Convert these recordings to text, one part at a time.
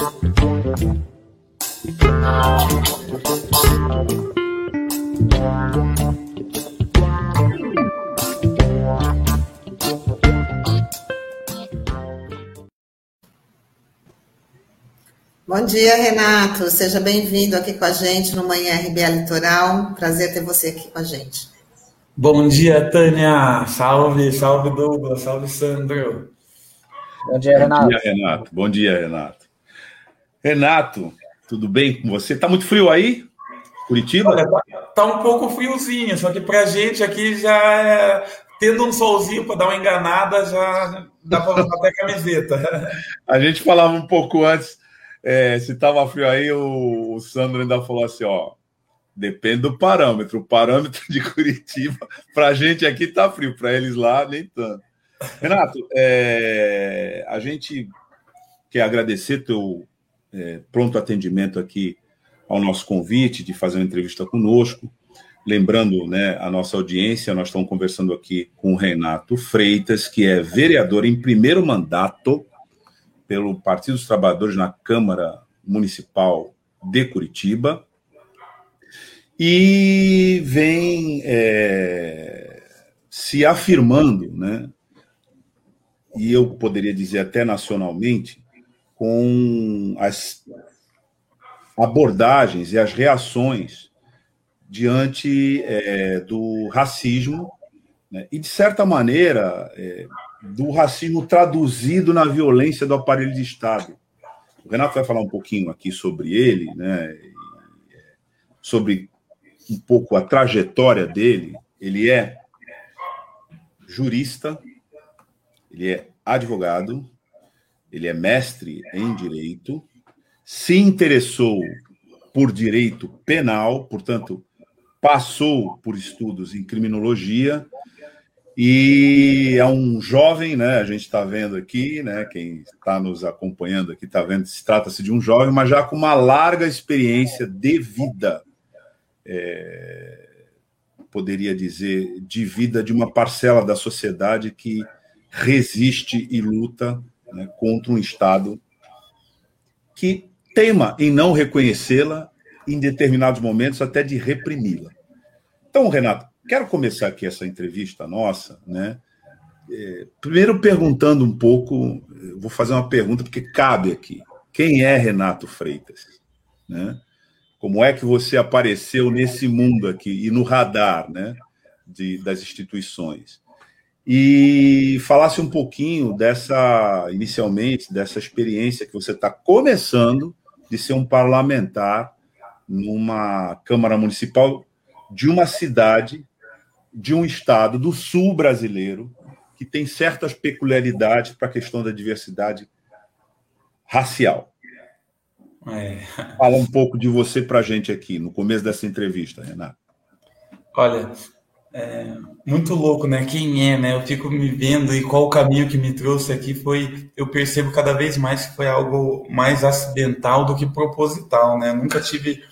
Bom dia, Renato. Seja bem-vindo aqui com a gente no Manhã RBA Litoral. Prazer ter você aqui com a gente. Bom dia, Tânia. Salve, salve, Douglas. Salve, Sandro. Bom dia, Renato. Bom dia, Renato. Bom dia, Renato. Renato, tudo bem com você? Tá muito frio aí? Curitiba? Olha, tá, tá um pouco friozinho, só que pra gente aqui já é, tendo um solzinho para dar uma enganada, já dá para usar até camiseta. A gente falava um pouco antes é, se estava frio aí, o, o, Sandro ainda falou assim: ó, depende do parâmetro. O parâmetro de Curitiba, para a gente aqui tá frio, para eles lá nem tanto. Renato, é, a gente quer agradecer teu é, pronto atendimento aqui ao nosso convite de fazer uma entrevista conosco. Lembrando né, a nossa audiência, nós estamos conversando aqui com o Renato Freitas, que é vereador em primeiro mandato pelo Partido dos Trabalhadores na Câmara Municipal de Curitiba e vem é, se afirmando, né? E eu poderia dizer até nacionalmente, com as abordagens e as reações diante é, do racismo né? e de certa maneira é, do racismo traduzido na violência do aparelho de Estado. O Renato vai falar um pouquinho aqui sobre ele, né? sobre um pouco a trajetória dele. Ele é jurista, ele é advogado, ele é mestre em direito, se interessou por direito penal, portanto, passou por estudos em criminologia e é um jovem, né? A gente está vendo aqui, né? Quem está nos acompanhando aqui está vendo, se trata-se de um jovem, mas já com uma larga experiência de vida, é, poderia dizer, de vida de uma parcela da sociedade que resiste e luta né, contra um Estado que teima em não reconhecê-la em determinados momentos, até de reprimi-la. Então, Renato, quero começar aqui essa entrevista nossa, né? É, primeiro perguntando um pouco, vou fazer uma pergunta porque cabe aqui. Quem é Renato Freitas? Né? Como é que você apareceu nesse mundo aqui e no radar, né, de, das instituições? E falasse um pouquinho dessa, inicialmente, dessa experiência que você está começando de ser um parlamentar numa Câmara Municipal de uma cidade de um estado do sul brasileiro que tem certas peculiaridades para a questão da diversidade racial. É. Fala um pouco de você para a gente aqui, no começo dessa entrevista, Renato. Olha, é muito louco, né? Quem é, né? Eu fico me vendo e qual o caminho que me trouxe aqui foi. Eu percebo cada vez mais que foi algo mais acidental do que proposital, né? Eu nunca tive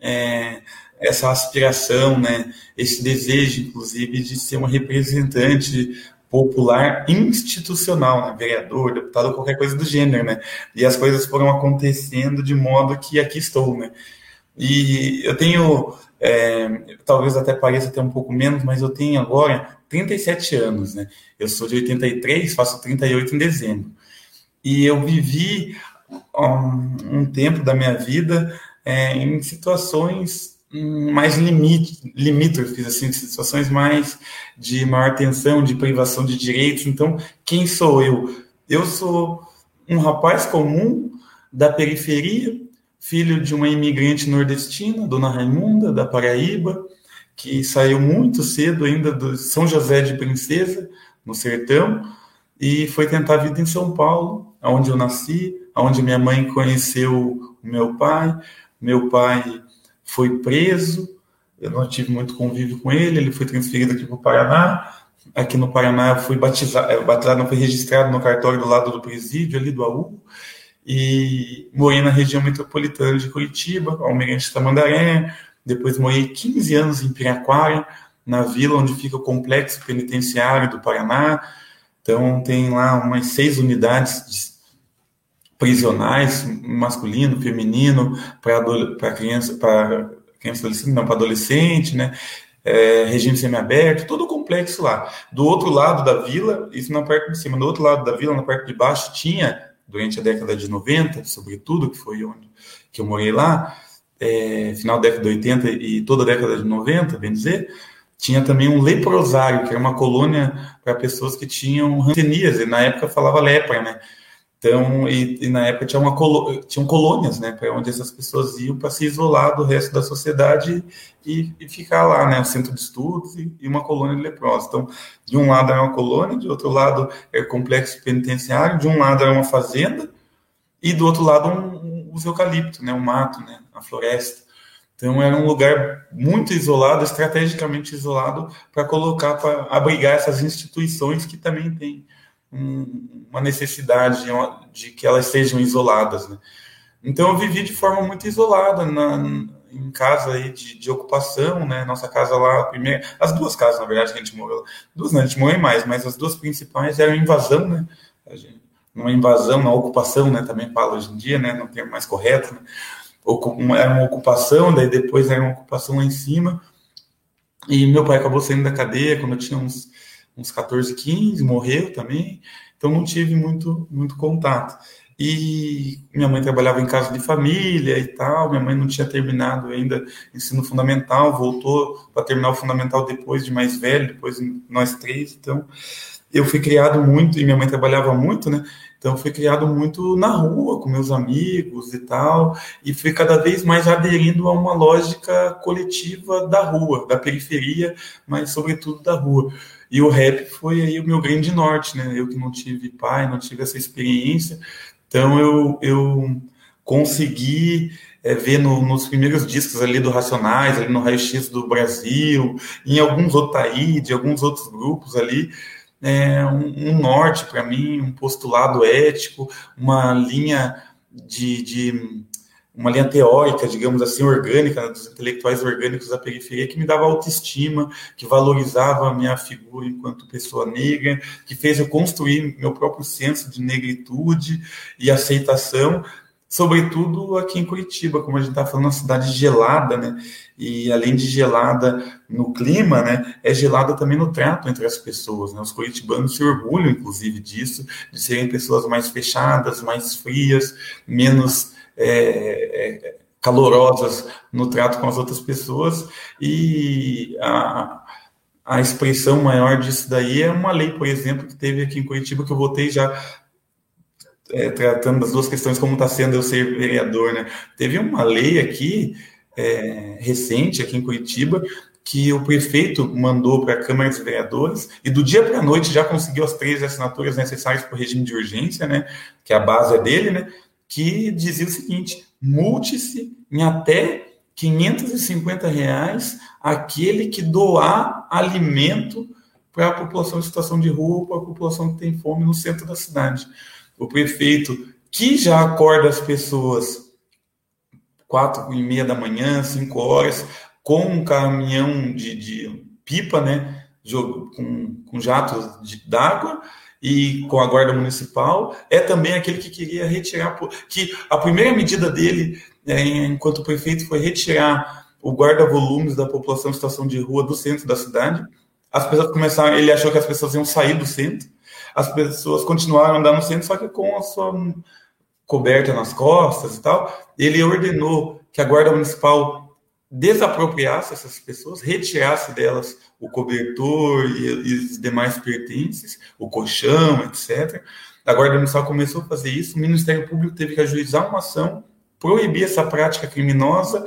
é, essa aspiração, né, esse desejo, inclusive, de ser uma representante popular institucional, né, vereador, deputado, qualquer coisa do gênero, né, e as coisas foram acontecendo de modo que aqui estou, né, e eu tenho, é, talvez até pareça ter um pouco menos, mas eu tenho agora 37 anos, né, eu sou de 83, faço 38 em dezembro, e eu vivi um, um tempo da minha vida é, em situações mais limite, limítrofes, assim, situações mais de maior tensão, de privação de direitos. Então, quem sou eu? Eu sou um rapaz comum da periferia, filho de uma imigrante nordestina, Dona Raimunda, da Paraíba, que saiu muito cedo ainda do São José de Princesa, no sertão, e foi tentar a vida em São Paulo, onde eu nasci, onde minha mãe conheceu o meu pai. Meu pai foi preso, eu não tive muito convívio com ele, ele foi transferido aqui para o Paraná. Aqui no Paraná eu fui batizado, é, batizado, não foi registrado no cartório do lado do presídio, ali do AU, e morei na região metropolitana de Curitiba, Almirante Tamandaré, depois morei 15 anos em Piraquara, na vila onde fica o complexo penitenciário do Paraná, então tem lá umas seis unidades prisionais, masculino, feminino, para criança, para criança adolescente, não, para adolescente, né? É, regime semiaberto, todo o complexo lá. Do outro lado da vila, isso na parte de cima, do outro lado da vila, na parte de baixo, tinha, durante a década de 90, sobretudo, que foi onde que eu morei lá, é, final da década de 80 e toda a década de 90, bem dizer, tinha também um leprosário, que era uma colônia para pessoas que tinham ranceníase, na época falava lepra, né? Então, e, e, na época tinha uma tinham colônias, né, onde essas pessoas iam para se isolar do resto da sociedade e, e ficar lá, né, um centro de estudos e, e, uma colônia de leprosos. Então, de um lado era uma colônia, de outro lado era complexo penitenciário, de um lado era uma fazenda e do outro lado um, um, os eucaliptos, né, um mato, né, a floresta. Então, era um lugar muito isolado, estrategicamente isolado, para colocar, para abrigar essas instituições que também têm um, uma necessidade de que elas sejam isoladas. Né? Então eu vivi de forma muito isolada na, em casa aí de, de, ocupação, né? Nossa casa lá, primeira, as duas casas na verdade que a gente morou, duas a gente morou mais, mas as duas principais eram invasão, né? Gente, uma invasão, uma ocupação, né? Também fala hoje em dia, né? Não tem mais correto, né? Era uma ocupação, daí depois era uma ocupação lá em cima. E meu pai acabou saindo da cadeia quando eu tinha uns uns 14, 15, morreu também, então não tive muito, muito contato. E minha mãe trabalhava em casa de família e tal, minha mãe não tinha terminado ainda ensino fundamental, voltou para terminar o fundamental depois de mais velho, depois nós três, então eu fui criado muito, e minha mãe trabalhava muito, né? Então fui criado muito na rua, com meus amigos e tal, e fui cada vez mais aderindo a uma lógica coletiva da rua, da periferia, mas sobretudo da rua. E o rap foi aí o meu grande norte, né? Eu que não tive pai, não tive essa experiência, então eu, eu consegui é, ver no, nos primeiros discos ali do Racionais, ali no Raio X do Brasil, em alguns outros aí, de alguns outros grupos ali, é, um, um norte para mim, um postulado ético, uma linha de, de uma linha teórica, digamos assim, orgânica, né, dos intelectuais orgânicos da periferia, que me dava autoestima, que valorizava a minha figura enquanto pessoa negra, que fez eu construir meu próprio senso de negritude e aceitação, sobretudo aqui em Curitiba, como a gente está falando, uma cidade gelada, né? E além de gelada no clima, né, é gelada também no trato entre as pessoas, né? Os curitibanos se orgulham, inclusive, disso, de serem pessoas mais fechadas, mais frias, menos é, é, calorosas no trato com as outras pessoas e a, a expressão maior disso daí é uma lei, por exemplo, que teve aqui em Curitiba, que eu votei já é, tratando das duas questões, como está sendo eu ser vereador, né? Teve uma lei aqui, é, recente, aqui em Curitiba, que o prefeito mandou para a Câmara dos Vereadores e do dia para a noite já conseguiu as três assinaturas necessárias para o regime de urgência, né? Que a base é dele, né? Que dizia o seguinte: multe-se em até 550 reais aquele que doar alimento para a população em situação de rua, para a população que tem fome no centro da cidade. O prefeito, que já acorda as pessoas quatro e meia da manhã, cinco horas, com um caminhão de, de pipa, né, com, com jatos d'água, e com a guarda municipal, é também aquele que queria retirar, que a primeira medida dele, é, enquanto prefeito, foi retirar o guarda-volumes da população em situação de rua do centro da cidade. As pessoas começaram, ele achou que as pessoas iam sair do centro, as pessoas continuaram a andar no centro, só que com a sua coberta nas costas e tal. Ele ordenou que a guarda municipal desapropriasse essas pessoas, retirasse delas o cobertor e, e os demais pertences, o colchão, etc. A Guarda Municipal começou a fazer isso, o Ministério Público teve que ajuizar uma ação, proibir essa prática criminosa,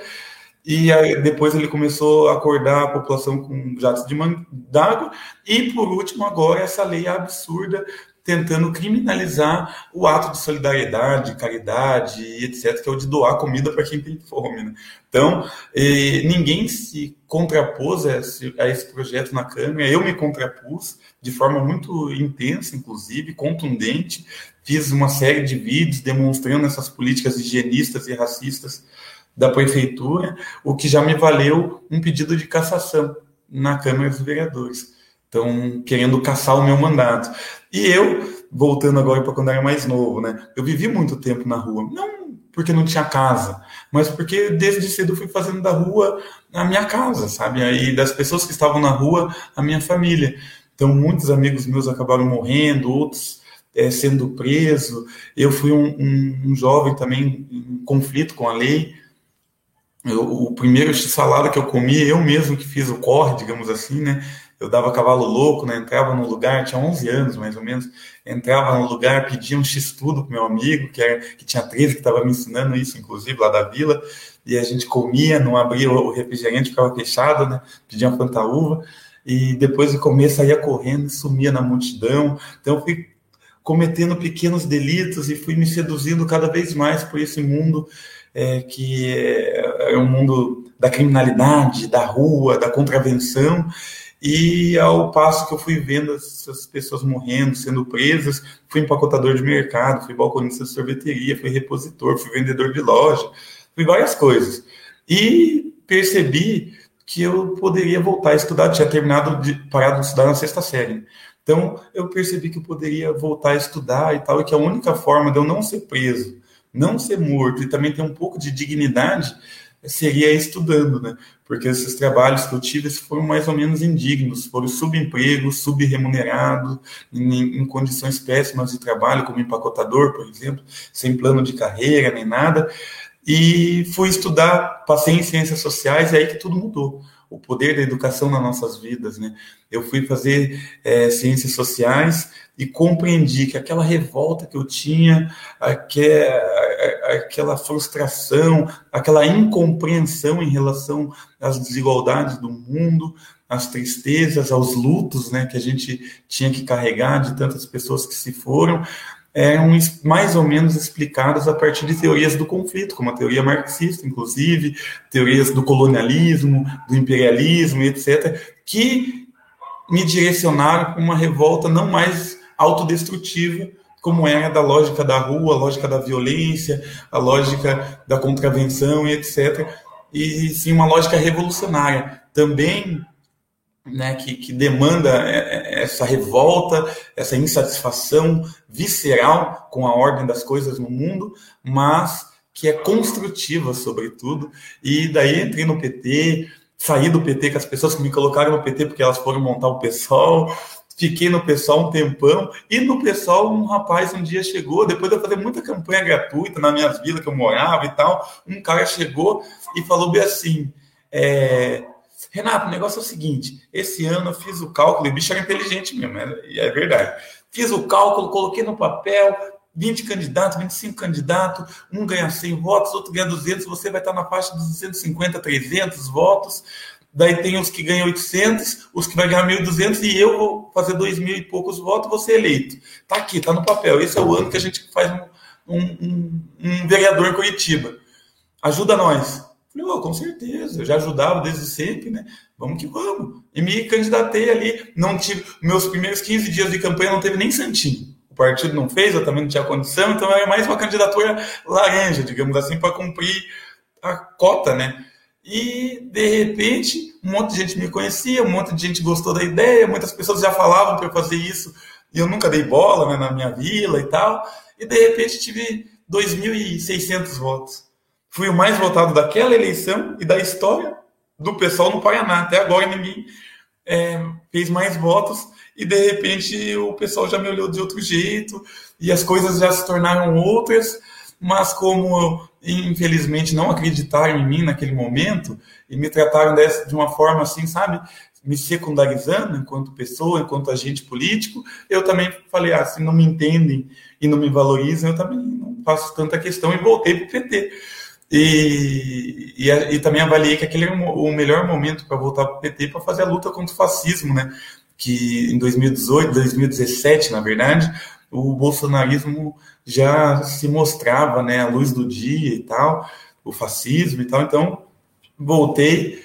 e aí, depois ele começou a acordar a população com jatos de d'água, e por último, agora, essa lei absurda tentando criminalizar o ato de solidariedade, caridade, etc., que é o de doar comida para quem tem fome. Né? Então, eh, ninguém se contrapôs a esse, a esse, projeto na Câmara, eu me contrapus de forma muito intensa, inclusive, contundente, fiz uma série de vídeos demonstrando essas políticas higienistas e racistas da prefeitura, o que já me valeu um pedido de cassação na Câmara dos Vereadores. Estão querendo caçar o meu mandato. E eu voltando agora para quando era mais novo, né? Eu vivi muito tempo na rua, não porque não tinha casa, mas porque desde cedo fui fazendo da rua a minha casa, sabe? Aí das pessoas que estavam na rua, a minha família. Então muitos amigos meus acabaram morrendo, outros é, sendo presos. Eu fui um, um, um, jovem também em conflito com a lei. Eu, o primeiro salada que eu comi, eu mesmo que fiz o corre, digamos assim, né? Eu dava cavalo louco, né? Entrava no lugar, tinha 11 anos mais ou menos, entrava no lugar, pedia um x-tudo pro meu amigo, que, era, que tinha 13, que estava me ensinando isso, inclusive, lá da vila, e a gente comia, não abria o refrigerante, ficava fechado, né? Pedia uma fantaúva, e depois de comer saía correndo e sumia na multidão. Então eu fui cometendo pequenos delitos e fui me seduzindo cada vez mais por esse mundo é, que é, é um mundo da criminalidade, da rua, da contravenção, e ao passo que eu fui vendo essas pessoas morrendo, sendo presas, fui empacotador de mercado, fui balconista de sorveteria, fui repositor, fui vendedor de loja, fui várias coisas. E percebi que eu poderia voltar a estudar, tinha terminado de parado de estudar na sexta série. Então eu percebi que eu poderia voltar a estudar e tal, e que a única forma de eu não ser preso, não ser morto e também ter um pouco de dignidade seria estudando, né? Porque esses trabalhos que eu tive foram mais ou menos indignos, foram subempregos, subremunerados, em, em, condições péssimas de trabalho, como empacotador, por exemplo, sem plano de carreira nem nada. E fui estudar, passei em ciências sociais, e aí que tudo mudou. O poder da educação nas nossas vidas, né? Eu fui fazer é, ciências sociais e compreendi que aquela revolta que eu tinha, aquela frustração, aquela incompreensão em relação às desigualdades do mundo, às tristezas, aos lutos né, que a gente tinha que carregar de tantas pessoas que se foram, eram mais ou menos explicadas a partir de teorias do conflito, como a teoria marxista, inclusive, teorias do colonialismo, do imperialismo, etc., que me direcionaram para uma revolta não mais autodestrutiva, como era da lógica da rua, a lógica da violência, a lógica da contravenção etc. E sim uma lógica revolucionária, também né, que, que demanda é, é, essa revolta, essa insatisfação visceral com a ordem das coisas no mundo, mas que é construtiva, sobretudo. E daí entrei no PT, saí do PT com as pessoas que me colocaram no PT porque elas foram montar o PSOL, Fiquei no pessoal um tempão, e no pessoal um rapaz um dia chegou, depois de eu fazer muita campanha gratuita na minha vila que eu morava e tal, um cara chegou e falou bem assim, é, Renato, o negócio é o seguinte, esse ano eu fiz o cálculo, e o bicho era inteligente mesmo, e é verdade. Fiz o cálculo, coloquei no papel, 20 candidatos, 25 candidatos, um ganha 100 votos, outro ganha 200, você vai estar na faixa dos 250, 300 votos daí tem os que ganham 800, os que vai ganhar 1.200 e eu vou fazer 2 mil e poucos votos, ser eleito. Tá aqui, tá no papel. Esse é o ano que a gente faz um, um, um vereador em Curitiba. Ajuda nós. Falei, oh, com certeza, eu já ajudava desde sempre, né? Vamos que vamos. E me candidatei ali. Não tive, meus primeiros 15 dias de campanha não teve nem santinho. O partido não fez, eu também não tinha condição, então era mais uma candidatura laranja, digamos assim, para cumprir a cota, né? E, de repente, um monte de gente me conhecia, um monte de gente gostou da ideia, muitas pessoas já falavam para eu fazer isso e eu nunca dei bola né, na minha vila e tal. E, de repente, tive 2.600 votos. Fui o mais votado daquela eleição e da história do pessoal no Paraná. Até agora ninguém é, fez mais votos e, de repente, o pessoal já me olhou de outro jeito e as coisas já se tornaram outras. Mas, como infelizmente não acreditaram em mim naquele momento e me trataram dessa, de uma forma assim, sabe? Me secundarizando enquanto pessoa, enquanto agente político, eu também falei, ah, se não me entendem e não me valorizam, eu também não faço tanta questão e voltei para o PT. E, e, e, também avaliei que aquele era o melhor momento para voltar para o PT para fazer a luta contra o fascismo, né? Que em 2018, 2017, na verdade, o bolsonarismo já se mostrava, né, a luz do dia e tal, o fascismo e tal. Então, voltei,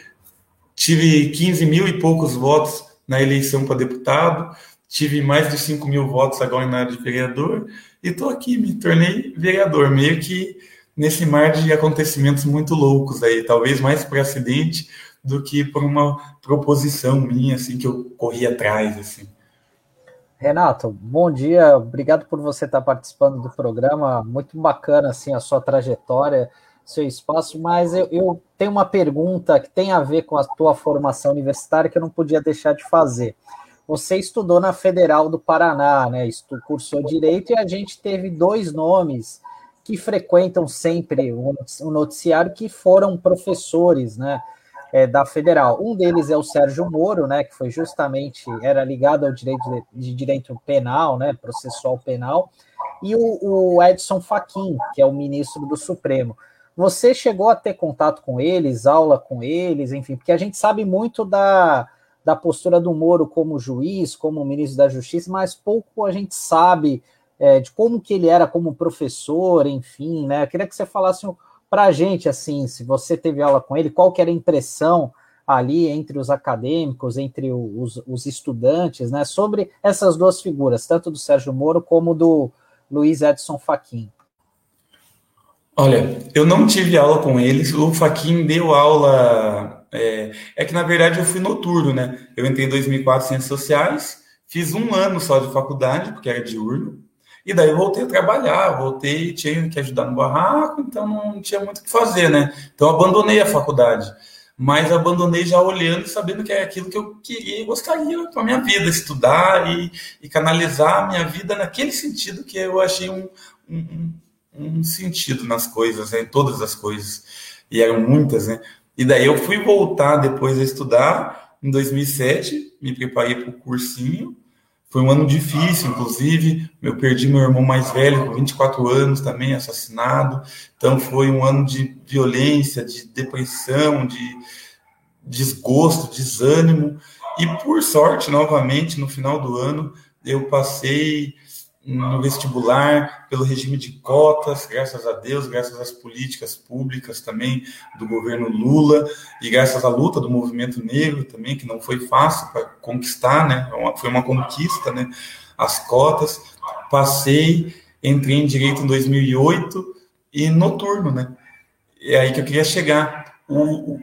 tive 15 mil e poucos votos na eleição para deputado, tive mais de 5 mil votos agora na área de vereador, e estou aqui, me tornei vereador, meio que nesse mar de acontecimentos muito loucos aí, talvez mais por acidente do que por uma proposição minha, assim, que eu corri atrás, assim. Renato, bom dia, obrigado por você estar participando do programa, muito bacana assim a sua trajetória, seu espaço, mas eu, eu tenho uma pergunta que tem a ver com a tua formação universitária que eu não podia deixar de fazer. Você estudou na Federal do Paraná, né? Cursou direito e a gente teve dois nomes que frequentam sempre o noticiário que foram professores, né? É, da Federal. Um deles é o Sérgio Moro, né? Que foi justamente era ligado ao direito de, de direito penal, né? Processual penal, e o, o Edson Fachin, que é o ministro do Supremo. Você chegou a ter contato com eles, aula com eles, enfim, porque a gente sabe muito da, da postura do Moro como juiz, como ministro da Justiça, mas pouco a gente sabe é, de como que ele era como professor, enfim, né? Eu queria que você falasse para a gente, assim, se você teve aula com ele, qual que era a impressão ali entre os acadêmicos, entre os, os estudantes, né, sobre essas duas figuras, tanto do Sérgio Moro como do Luiz Edson Fachin. Olha, eu não tive aula com eles, o Fachin deu aula é, é, que, na verdade, eu fui noturno, né? Eu entrei em 2004 em Ciências Sociais, fiz um ano só de faculdade, porque era diurno, e daí voltei a trabalhar, voltei, tinha que ajudar no barraco, então não tinha muito o que fazer, né? Então abandonei a faculdade. Mas abandonei já olhando e sabendo que é aquilo que eu queria e gostaria para minha vida, estudar e, e, canalizar a minha vida naquele sentido que eu achei um, um, um sentido nas coisas, né? em todas as coisas. E eram muitas, né? E daí eu fui voltar depois a estudar em 2007, me preparei para o cursinho. Foi um ano difícil, inclusive. Eu perdi meu irmão mais velho, com 24 anos, também assassinado. Então foi um ano de violência, de depressão, de desgosto, desânimo. E por sorte, novamente, no final do ano, eu passei no vestibular, pelo regime de cotas, graças a Deus, graças às políticas públicas também do governo Lula e graças à luta do movimento negro também, que não foi fácil para conquistar, né? É foi uma conquista, né? As cotas. Passei, entrei em direito em 2008 e noturno, né? É aí que eu queria chegar. O,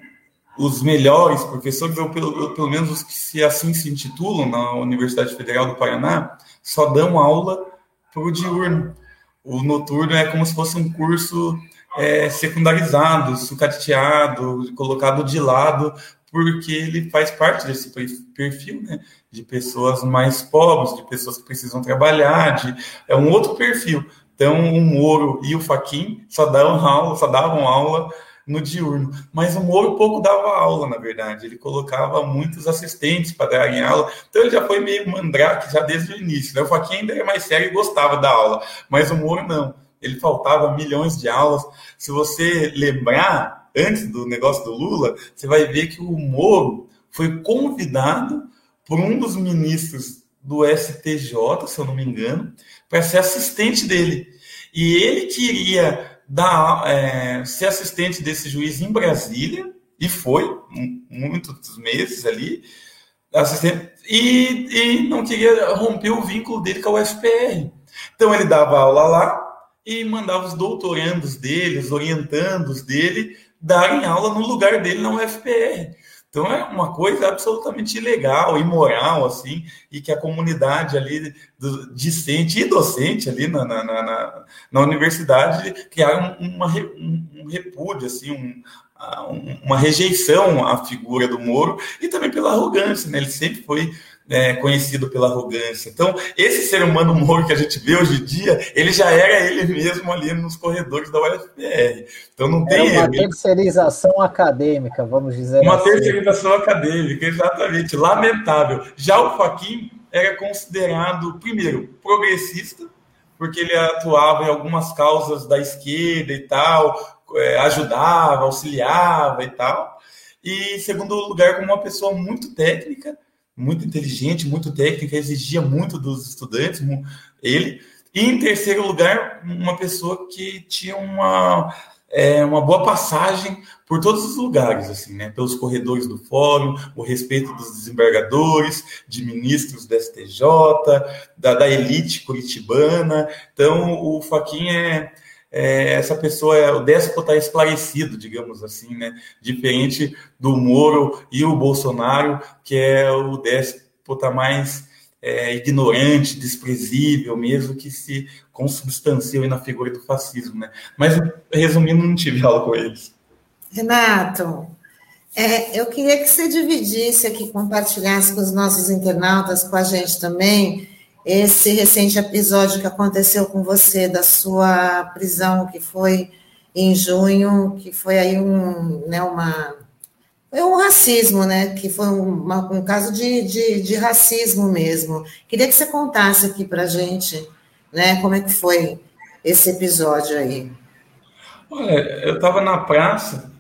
os melhores professores, ou pelo, pelo menos os que se assim se intitulam na Universidade Federal do Paraná, só dão aula para o diurno. O noturno é como se fosse um curso é, secundarizado, sucateado, colocado de lado, porque ele faz parte desse perfil, né? De pessoas mais pobres, de pessoas que precisam trabalhar, de, é um outro perfil. Então, o Moro e o Faquin só davam aula, só davam aula no diurno. Mas o Moro pouco dava aula, na verdade. Ele colocava muitos assistentes para darem aula. Então ele já foi meio mandrake já desde o início. Né? O Faquinha ainda era mais sério e gostava da aula. Mas o Moro não. Ele faltava milhões de aulas. Se você lembrar, antes do negócio do Lula, você vai ver que o Moro foi convidado por um dos ministros do STJ, se eu não me engano, para ser assistente dele. E ele queria dar, é, ser assistente desse juiz em Brasília, e foi, muitos meses ali, assistente, e, e não queria romper o vínculo dele com a UFPR. Então ele dava aula lá e mandava os doutorandos dele, os orientandos dele, darem aula no lugar dele na UFPR. Então é uma coisa absolutamente ilegal, imoral, assim, e que a comunidade ali do, discente e docente ali na, na, na, na universidade criaram uma, um, um repúdio, assim, um, uma rejeição à figura do Moro e também pela arrogância, né? Ele sempre foi é, conhecido pela arrogância. Então, esse ser humano Moro que a gente vê hoje em dia, ele já era ele mesmo ali nos corredores da UFPR. Então, não tem. É uma terceirização acadêmica, vamos dizer uma assim. Uma terceirização acadêmica, exatamente. Lamentável. Já o Faquin era considerado, primeiro, progressista, porque ele atuava em algumas causas da esquerda e tal, é, ajudava, auxiliava e tal. E, em segundo lugar, como uma pessoa muito técnica, muito inteligente, muito técnica, exigia muito dos estudantes, ele. E em terceiro lugar, uma pessoa que tinha uma, é, uma boa passagem por todos os lugares, assim, né? Pelos corredores do fórum, o respeito dos desembargadores, de ministros da STJ, da, da elite curitibana. Então, o Faquinha é, é, essa pessoa, o déspota esclarecido, digamos assim, né? Diferente do Moro e o Bolsonaro, que é o déspota mais é, ignorante, desprezível, mesmo que se consubstanciou na figura do fascismo, né? Mas, resumindo, não tive aula com eles. Renato, é, eu queria que você dividisse aqui, compartilhasse com os nossos internautas, com a gente também, esse recente episódio que aconteceu com você, da sua prisão, que foi em junho, que foi aí um, né, uma, foi um racismo, né? Que foi uma, um caso de, de, de, racismo mesmo. Queria que você contasse aqui para a gente, né? Como é que foi esse episódio aí? Olha, eu estava na praça,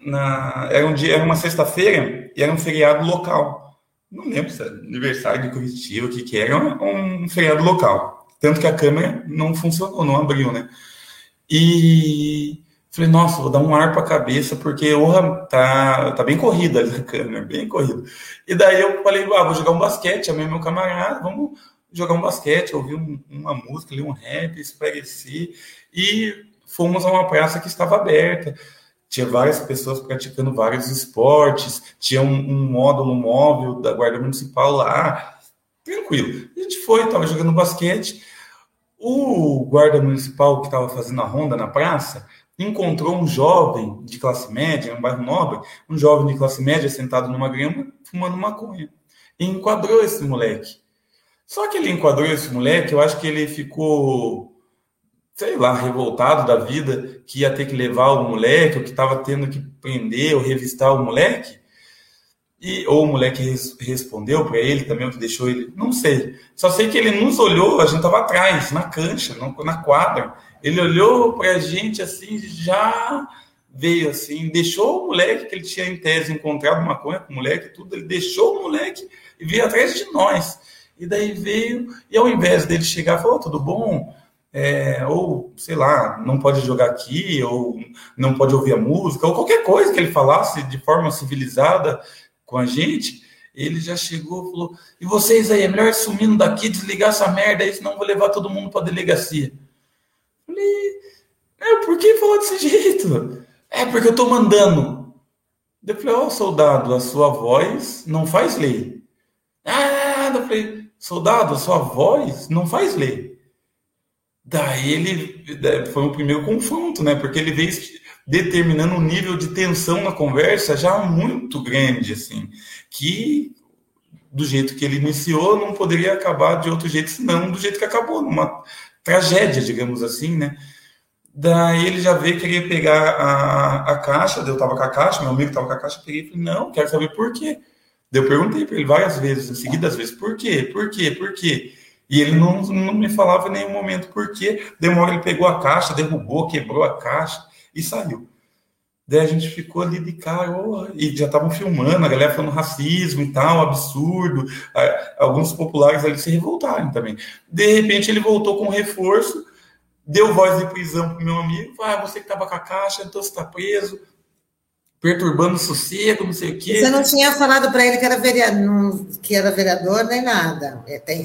na, era um dia, era uma sexta-feira e era um feriado local. Não lembro se era aniversário de Curitiba, o que que era, um, um feriado local. Tanto que a câmera não funcionou, não abriu, né? E Falei, nossa, vou dar um ar para a cabeça, porque orra, tá, tá bem corrida a câmera, bem corrida. E daí eu falei, ah, vou jogar um basquete, chamei meu camarada, vamos jogar um basquete, ouvir um, uma música, ler um rap, espairecer. E fomos a uma praça que estava aberta. Tinha várias pessoas praticando vários esportes, tinha um, um módulo móvel da Guarda Municipal lá, tranquilo. A gente foi, estava jogando basquete. O guarda municipal que estava fazendo a ronda na praça encontrou um jovem de classe média, um bairro nobre, um jovem de classe média sentado numa grama, fumando maconha. E enquadrou esse moleque. Só que ele enquadrou esse moleque, eu acho que ele ficou, sei lá, revoltado da vida, que ia ter que levar o moleque, ou que estava tendo que prender ou revistar o moleque. E, ou o moleque res, respondeu para ele também, o que deixou ele. Não sei. Só sei que ele nos olhou, a gente estava atrás, na cancha, na quadra. Ele olhou para a gente assim, já veio assim, deixou o moleque, que ele tinha em tese encontrado maconha com o moleque, tudo, ele deixou o moleque e veio atrás de nós. E daí veio, e ao invés dele chegar, falou: tudo bom? É, ou sei lá, não pode jogar aqui, ou não pode ouvir a música, ou qualquer coisa que ele falasse de forma civilizada com a gente, ele já chegou e falou: e vocês aí, é melhor sumindo daqui, desligar essa merda aí, senão vou levar todo mundo para delegacia. Falei, é, por que falar desse jeito? É porque eu tô mandando. Eu falei, ó, oh, soldado, a sua voz não faz lei. Ah, eu falei, soldado, a sua voz não faz lei. Daí ele foi o primeiro confronto, né? Porque ele veio determinando um nível de tensão na conversa já muito grande, assim, que do jeito que ele iniciou não poderia acabar de outro jeito, senão do jeito que acabou, numa tragédia, digamos assim, né? Daí ele já veio querer pegar a, a caixa, eu tava com a caixa, meu amigo tava com a caixa, peguei e falei, não, quero saber por quê. Eu perguntei para ele várias vezes, seguidas vezes, por quê, por quê, por quê? E ele não, não me falava em nenhum momento por quê. Demora ele pegou a caixa, derrubou, quebrou a caixa e saiu. Daí a gente ficou ali de cara, oh, e já estavam filmando, a galera falando racismo e tal, absurdo. Alguns populares ali se revoltaram também. De repente ele voltou com reforço, deu voz de prisão pro meu amigo, ah, você que estava com a caixa, então você está preso, perturbando o sossego, não sei o quê. Você não tinha falado para ele que era, vereador, que era vereador nem nada. É, tem...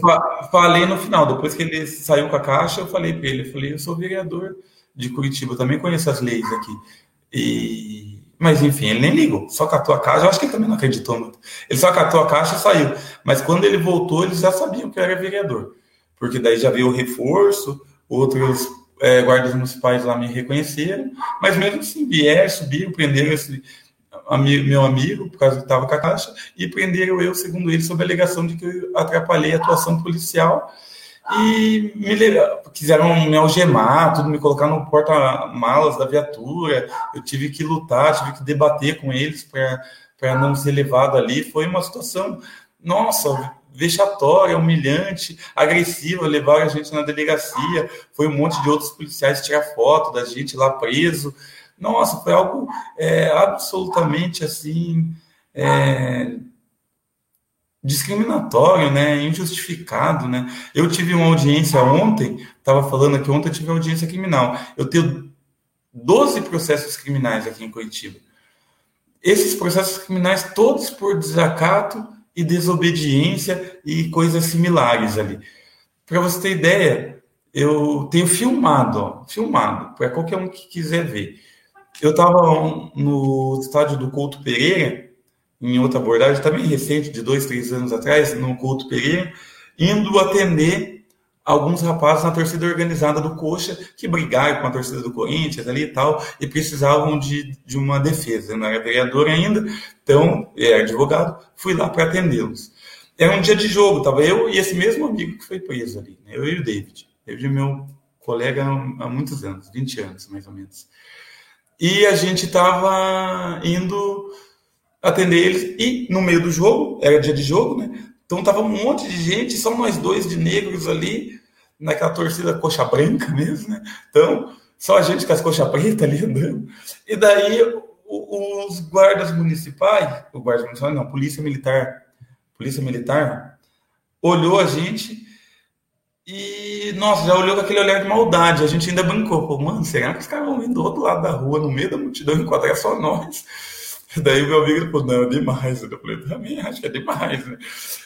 Falei no final, depois que ele saiu com a caixa, eu falei para ele, eu falei, eu sou vereador de Curitiba, eu também conheço as leis aqui. E... Mas enfim, ele nem ligou, só catou a caixa. Eu acho que ele também não acreditou muito. Ele só catou a caixa e saiu. Mas quando ele voltou, eles já sabiam que eu era vereador, porque daí já veio o reforço, outros é, guardas municipais lá me reconheceram, mas mesmo assim vieram, subiram, prenderam esse meu amigo, por causa que estava com a caixa, e prenderam eu, segundo ele, sob a alegação de que eu atrapalhei a atuação policial e me quiseram me algemar, tudo, me colocar no porta-malas da viatura. Eu tive que lutar, tive que debater com eles para não ser levado ali. Foi uma situação, nossa, vexatória, humilhante, agressiva. Levaram a gente na delegacia. Foi um monte de outros policiais tirar foto da gente lá preso. Nossa, foi algo é, absolutamente assim. É, discriminatório, né, injustificado, né. Eu tive uma audiência ontem, estava falando aqui ontem, eu tive audiência criminal. Eu tenho 12 processos criminais aqui em Curitiba. Esses processos criminais todos por desacato e desobediência e coisas similares ali. Para você ter ideia, eu tenho filmado, ó, filmado, para qualquer um que quiser ver. Eu estava no estádio do Couto Pereira, em outra abordagem também recente, de dois, três anos atrás, no Couto Pereira, indo atender alguns rapazes na torcida organizada do Coxa que brigaram com a torcida do Corinthians ali e tal e precisavam de, de uma defesa. Eu não era vereador ainda, então era advogado, fui lá para atendê-los. Era um dia de jogo, estava eu e esse mesmo amigo que foi preso ali, né? eu e o David. David é meu colega há muitos anos, 20 anos mais ou menos. E a gente estava indo atender eles e no meio do jogo, era dia de jogo, né? Então tava um monte de gente, só nós dois de negros ali, naquela torcida coxa branca mesmo, né? Então, só a gente com as coxas pretas ali andando. E daí os guardas municipais, o guarda municipal não, polícia militar, polícia militar, olhou a gente e, nossa, já olhou com aquele olhar de maldade. A gente ainda brincou, pô, mano, será que os caras vão vir do outro lado da rua, no meio da multidão, enquadrar só nós? Daí o meu amigo falou, não, é demais. Eu falei, também acho que é demais, né?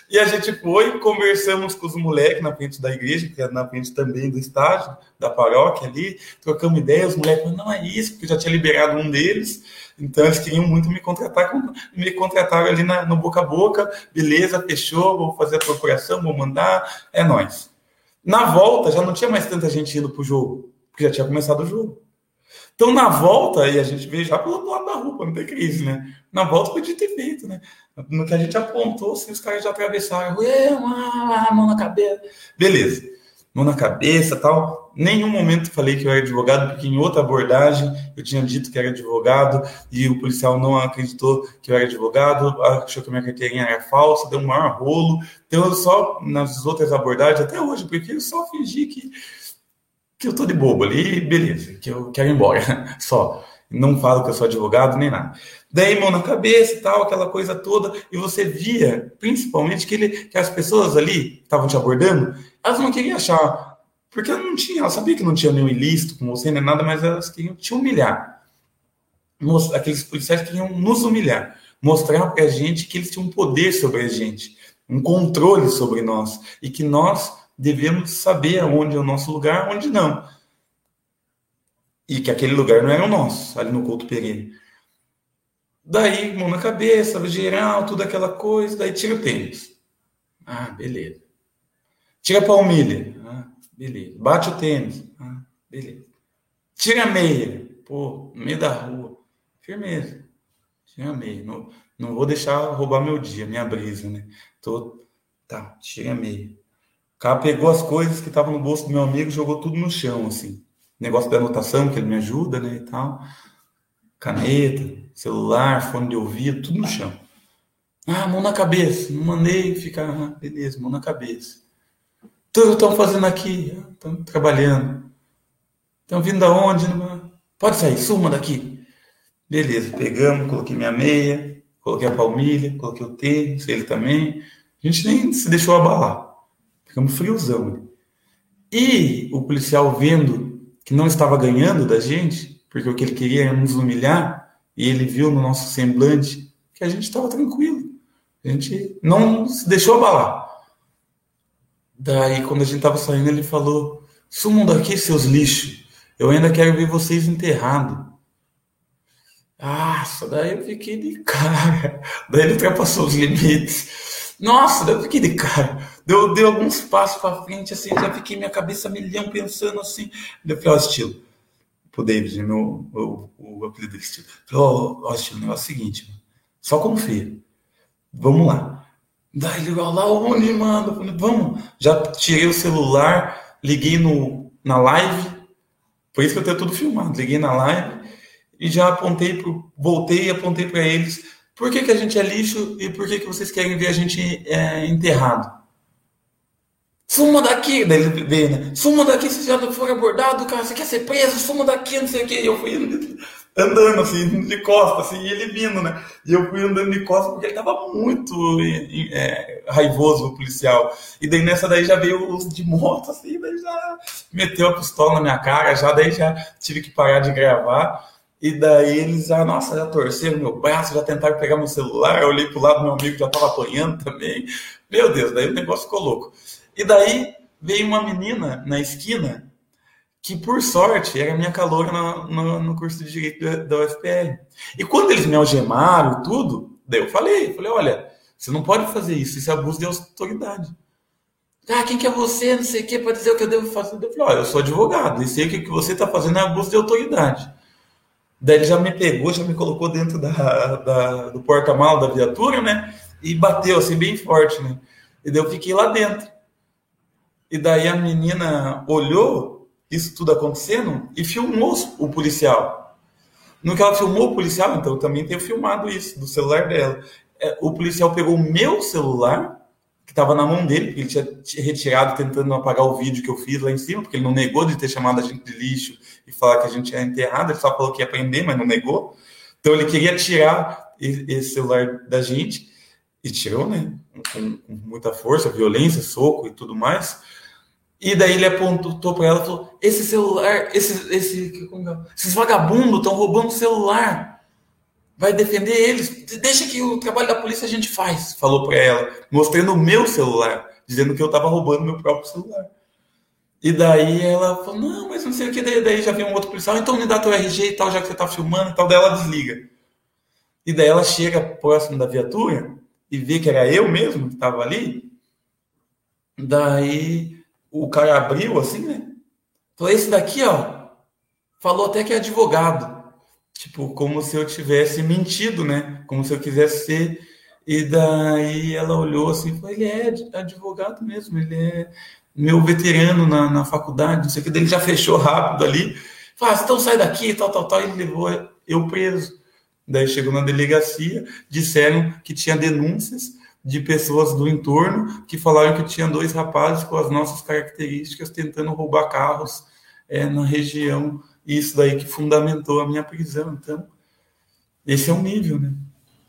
E a gente foi, conversamos com os moleques na frente da igreja, que é na frente também do estádio, da paróquia ali, trocamos ideias, os moleques falaram, não é isso, porque já tinha liberado um deles, então eles queriam muito me contratar, me contrataram ali na, no boca a boca, beleza, fechou, vou fazer a procuração, vou mandar, é nós. Na volta já não tinha mais tanta gente indo pro jogo, porque já tinha começado o jogo. Então, na volta, aí a gente veio já pelo lado da rua, não tem crise, né? Na volta podia ter feito, né? No que a gente apontou, assim, os caras já atravessaram, a mão na cabeça. Beleza, mão na cabeça tal. Nenhum momento falei que eu era advogado, porque em outra abordagem eu tinha dito que era advogado e o policial não acreditou que eu era advogado, achou que a minha carteirinha era falsa, deu um maior rolo. Então, eu só, nas outras abordagens, até hoje, porque eu só fingi que que eu tô de bobo ali, beleza, que eu quero ir embora, só. Não falo que eu sou advogado nem nada. Daí, mão na cabeça e tal, aquela coisa toda, e você via, principalmente, que, ele, que as pessoas ali estavam te abordando, elas não queriam achar, porque eu não tinha, elas sabiam que não tinha nenhum ilícito com você nem nada, mas elas queriam te humilhar. Aqueles policiais queriam nos humilhar, mostrar pra gente que eles tinham um poder sobre a gente, um controle sobre nós, e que nós devemos saber onde é o nosso lugar, onde não. E que aquele lugar não era o nosso, ali no Couto Pereira. Daí, mão na cabeça, geral, tudo aquela coisa, daí tira o tênis. Ah, beleza. Tira a palmilha. Ah, beleza. Bate o tênis. Ah, beleza. Tira a meia. Pô, no meio da rua. Firmeza. Tira a meia. Não, não vou deixar roubar meu dia, minha brisa, né? Tô, tá, tira a meia. O cara pegou as coisas que estavam no bolso do meu amigo jogou tudo no chão, assim. Negócio da anotação, que ele me ajuda, né, e tal. Caneta, celular, fone de ouvido, tudo no chão. Ah, mão na cabeça. Não mandei ficar, ah, beleza, mão na cabeça. Tudo estão fazendo aqui? Estão trabalhando. Estão vindo da onde? Pode sair, suma daqui. Beleza, pegamos, coloquei minha meia, coloquei a palmilha, coloquei o tênis, ele também. A gente nem se deixou abalar. Ficamos friozão. E o policial vendo que não estava ganhando da gente, porque o que ele queria era nos humilhar, e ele viu no nosso semblante que a gente estava tranquilo. A gente não se deixou abalar. Daí, quando a gente estava saindo, ele falou: Sumam daqui, seus lixos. Eu ainda quero ver vocês enterrados. Nossa, daí eu fiquei de cara. Daí ele ultrapassou os limites. Nossa, eu fiquei de cara. Deu, deu alguns passos para frente, assim, já fiquei minha cabeça milhão pensando assim. Eu falei, ó, estilo. Pro David, meu, o, o apelido dele, estilo. Falei, ó, ó, estilo, o negócio é o seguinte, só confia. Vamos lá. Daí ele lá onde, mano? Falei, vamos. Já tirei o celular, liguei no, na live. Por isso que eu tenho tudo filmado. Liguei na live e já apontei pro. Voltei e apontei para eles por que, que a gente é lixo e por que, que vocês querem ver a gente é, enterrado? Suma daqui, daí ele veio, né? Suma daqui, se já for abordado, cara, você quer ser preso, suma daqui, não sei o quê. E eu fui andando assim, de costas, assim, e ele vindo, né? E eu fui andando de costas porque ele tava muito é, raivoso, o policial. E daí nessa daí já veio os de moto, assim, daí já meteu a pistola na minha cara, já daí já tive que parar de gravar. E daí eles, ah, nossa, já torceram meu braço, já tentaram pegar meu celular. Eu olhei pro lado, meu amigo já tava apanhando também. Meu Deus, daí o negócio ficou louco. E daí veio uma menina na esquina, que por sorte era minha caloura no, no, no curso de Direito da, da UFPR. E quando eles me algemaram tudo, daí eu falei, falei, olha, você não pode fazer isso, isso é abuso de autoridade. Ah, quem que é você? Não sei o que, para dizer o que eu devo fazer. Eu falei, olha, eu sou advogado e sei que o que você está fazendo é abuso de autoridade. Daí ele já me pegou, já me colocou dentro da, da do porta-mal da viatura, né? E bateu assim bem forte, né? E daí eu fiquei lá dentro. E daí a menina olhou isso tudo acontecendo e filmou o policial. No que ela filmou o policial, então eu também tenho filmado isso do celular dela. É, o policial pegou o meu celular que estava na mão dele, porque ele tinha retirado tentando apagar o vídeo que eu fiz lá em cima, porque ele não negou de ter chamado a gente de lixo e falar que a gente era enterrado, ele só falou que ia prender, mas não negou. Então ele queria tirar esse celular da gente, e tirou, né? Com, com muita força, violência, soco e tudo mais. E daí ele apontou para ela e falou: Esse celular, esse, esse, é? esses vagabundos estão roubando o celular vai defender eles. Deixa que o trabalho da polícia a gente faz, falou para ela, mostrando o meu celular, dizendo que eu estava roubando meu próprio celular. E daí ela falou, não, mas não sei o que, daí, daí já viu um outro policial, então me dá teu RG e tal, já que você está filmando e tal, daí ela desliga. E daí ela chega próximo da viatura e vê que era eu mesmo que estava ali. Daí o cara abriu assim, né? Falou, esse daqui, ó, falou até que é advogado. Tipo, como se eu tivesse mentido, né? Como se eu quisesse ser. E daí ela olhou assim e falou: ele é advogado mesmo, ele é meu veterano na, na faculdade, não sei o que. Daí ele já fechou rápido ali. Falou: ah, então sai daqui, tal, tal, tal. E levou eu preso. Daí chegou na delegacia, disseram que tinha denúncias de pessoas do entorno que falaram que tinha dois rapazes com as nossas características tentando roubar carros é, na região isso daí que fundamentou a minha prisão. Então, esse é o nível, né?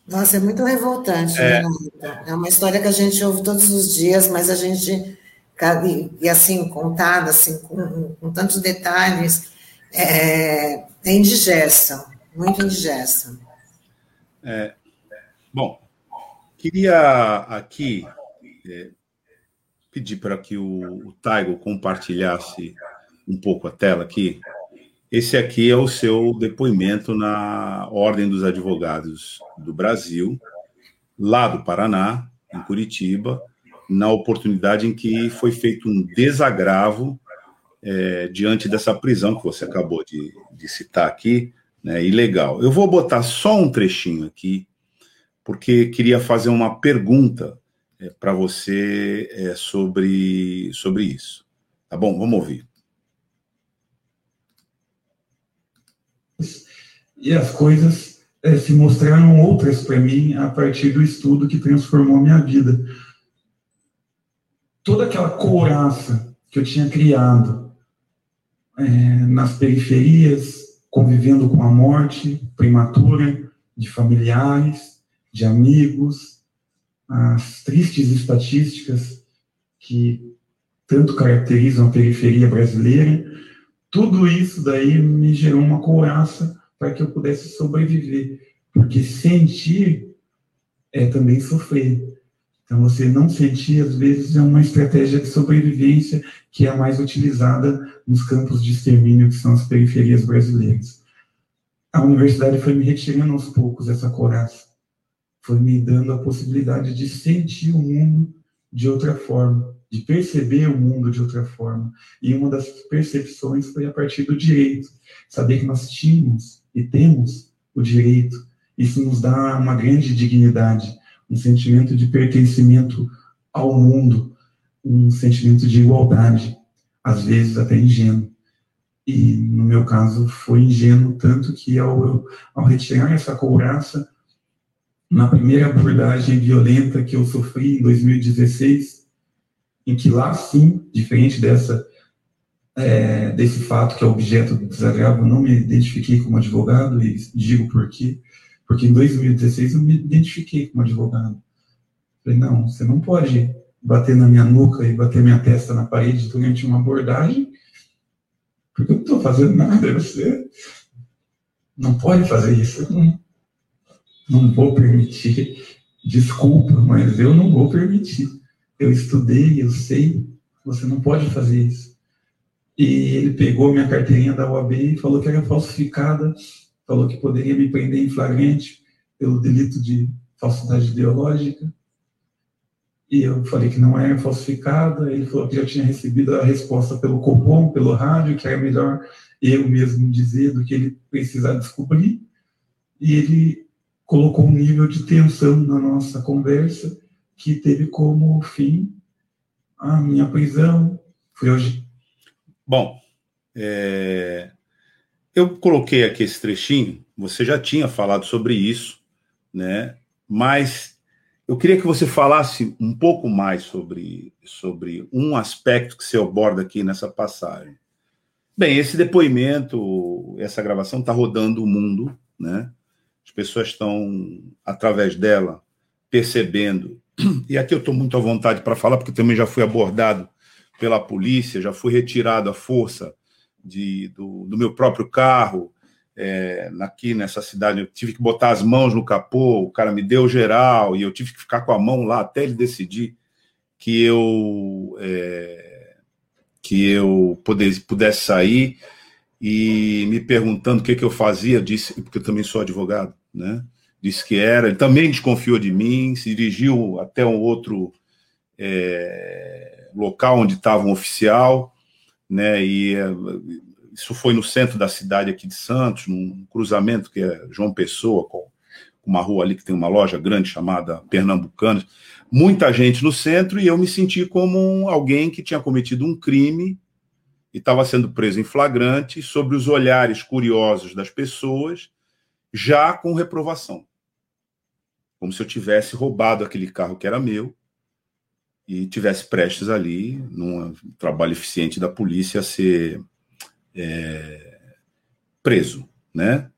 Nossa, é muito revoltante, é. Né, é uma história que a gente ouve todos os dias, mas a gente, e assim, contada, assim, com, com tantos detalhes, é, é indigesta, muito indigesta. É, bom, queria aqui é, pedir para que o, o Taigo compartilhasse um pouco a tela aqui, esse aqui é o seu depoimento na Ordem dos Advogados do Brasil, lá do Paraná, em Curitiba, na oportunidade em que foi feito um desagravo é, diante dessa prisão que você acabou de, de citar aqui, né, ilegal. Eu vou botar só um trechinho aqui, porque queria fazer uma pergunta é, para você é, sobre, sobre isso. Tá bom? Vamos ouvir. e as coisas é, se mostraram outras para mim a partir do estudo que transformou minha vida. Toda aquela couraça que eu tinha criado é, nas periferias, convivendo com a morte prematura de familiares, de amigos, as tristes estatísticas que tanto caracterizam a periferia brasileira, tudo isso daí me gerou uma couraça para que eu pudesse sobreviver. Porque sentir é também sofrer. Então, você não sentir, às vezes, é uma estratégia de sobrevivência que é mais utilizada nos campos de extermínio, que são as periferias brasileiras. A universidade foi me retirando aos poucos essa coraça, foi me dando a possibilidade de sentir o mundo de outra forma, de perceber o mundo de outra forma. E uma das percepções foi a partir do direito, saber que nós tínhamos e temos o direito. Isso nos dá uma grande dignidade, um sentimento de pertencimento ao mundo, um sentimento de igualdade, às vezes até ingênuo. E, no meu caso, foi ingênuo tanto que, ao, ao retirar essa couraça, na primeira abordagem violenta que eu sofri em 2016, em que lá sim, diferente dessa é, desse fato que é objeto do desagravo, não me identifiquei como advogado e digo por quê. Porque em 2016 eu me identifiquei como advogado. Falei, não, você não pode bater na minha nuca e bater minha testa na parede durante uma abordagem, porque eu não estou fazendo nada, você não pode fazer isso. Eu não, não vou permitir. Desculpa, mas eu não vou permitir. Eu estudei, eu sei, você não pode fazer isso. E ele pegou minha carteirinha da UAB e falou que era falsificada, falou que poderia me prender em flagrante pelo delito de falsidade ideológica. E eu falei que não é falsificada. Ele falou que já tinha recebido a resposta pelo Copom, pelo rádio, que era melhor eu mesmo dizer do que ele precisar descobrir. E ele colocou um nível de tensão na nossa conversa que teve como fim a minha prisão. Foi hoje. Bom, é... eu coloquei aqui esse trechinho. Você já tinha falado sobre isso, né? Mas eu queria que você falasse um pouco mais sobre, sobre um aspecto que você aborda aqui nessa passagem. Bem, esse depoimento, essa gravação está rodando o mundo, né? As pessoas estão, através dela, percebendo. E aqui eu estou muito à vontade para falar, porque também já fui abordado pela polícia, já fui retirado à força de, do, do meu próprio carro, é, aqui nessa cidade, eu tive que botar as mãos no capô, o cara me deu geral, e eu tive que ficar com a mão lá até ele decidir que eu é, que eu pudesse, pudesse sair e me perguntando o que, que eu fazia, disse, porque eu também sou advogado, né? Disse que era, ele também desconfiou de mim, se dirigiu até um outro é, local onde estava um oficial, né? E é, isso foi no centro da cidade aqui de Santos, num cruzamento que é João Pessoa, com uma rua ali que tem uma loja grande chamada Pernambucanas. Muita gente no centro e eu me senti como alguém que tinha cometido um crime e estava sendo preso em flagrante sobre os olhares curiosos das pessoas, já com reprovação. Como se eu tivesse roubado aquele carro que era meu e tivesse prestes ali, num trabalho eficiente da polícia, a ser é, preso, né?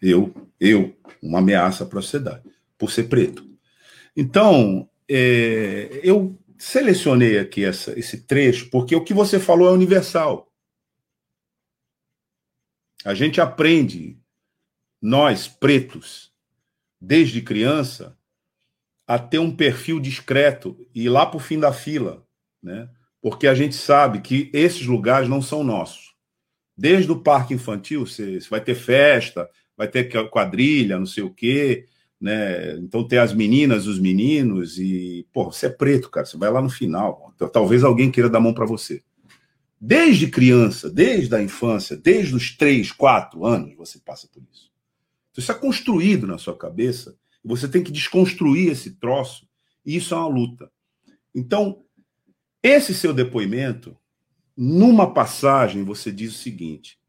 Eu, eu, uma ameaça para a sociedade, por ser preto. Então, é, eu selecionei aqui essa, esse trecho porque o que você falou é universal. A gente aprende, nós pretos, desde criança, a ter um perfil discreto e ir lá para o fim da fila, né? Porque a gente sabe que esses lugares não são nossos. Desde o parque infantil, você, vai ter festa, vai ter quadrilha, não sei o quê, né? Então tem as meninas, os meninos, e, pô, você é preto, cara, você vai lá no final. Talvez alguém queira dar mão para você. Desde criança, desde a infância, desde os três, quatro anos, você passa por isso. Então, isso é construído na sua cabeça, você tem que desconstruir esse troço, e isso é uma luta. Então, esse seu depoimento numa passagem, você diz o seguinte: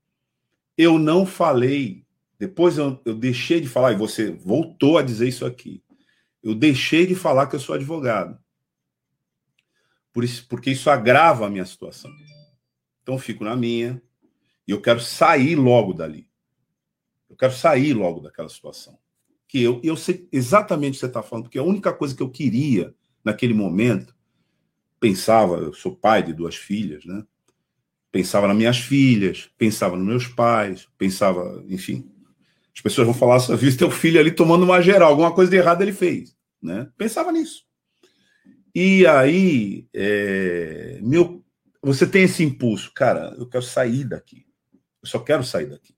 eu não falei, depois eu, eu deixei de falar, e você voltou a dizer isso aqui. Eu deixei de falar que eu sou advogado. Por isso, porque isso agrava a minha situação. Então, fico na minha, e eu quero sair logo dali. Eu quero sair logo daquela situação. Que eu, eu sei exatamente o que você está falando, porque a única coisa que eu queria naquele momento, pensava, eu sou pai de duas filhas, né? Pensava nas minhas filhas, pensava nos meus pais, pensava, enfim. As pessoas vão falar, só viu teu filho ali tomando uma geral, alguma coisa de errado ele fez, né? Pensava nisso. E aí, é, meu, você tem esse impulso, cara, eu quero sair daqui. Eu só quero sair daqui.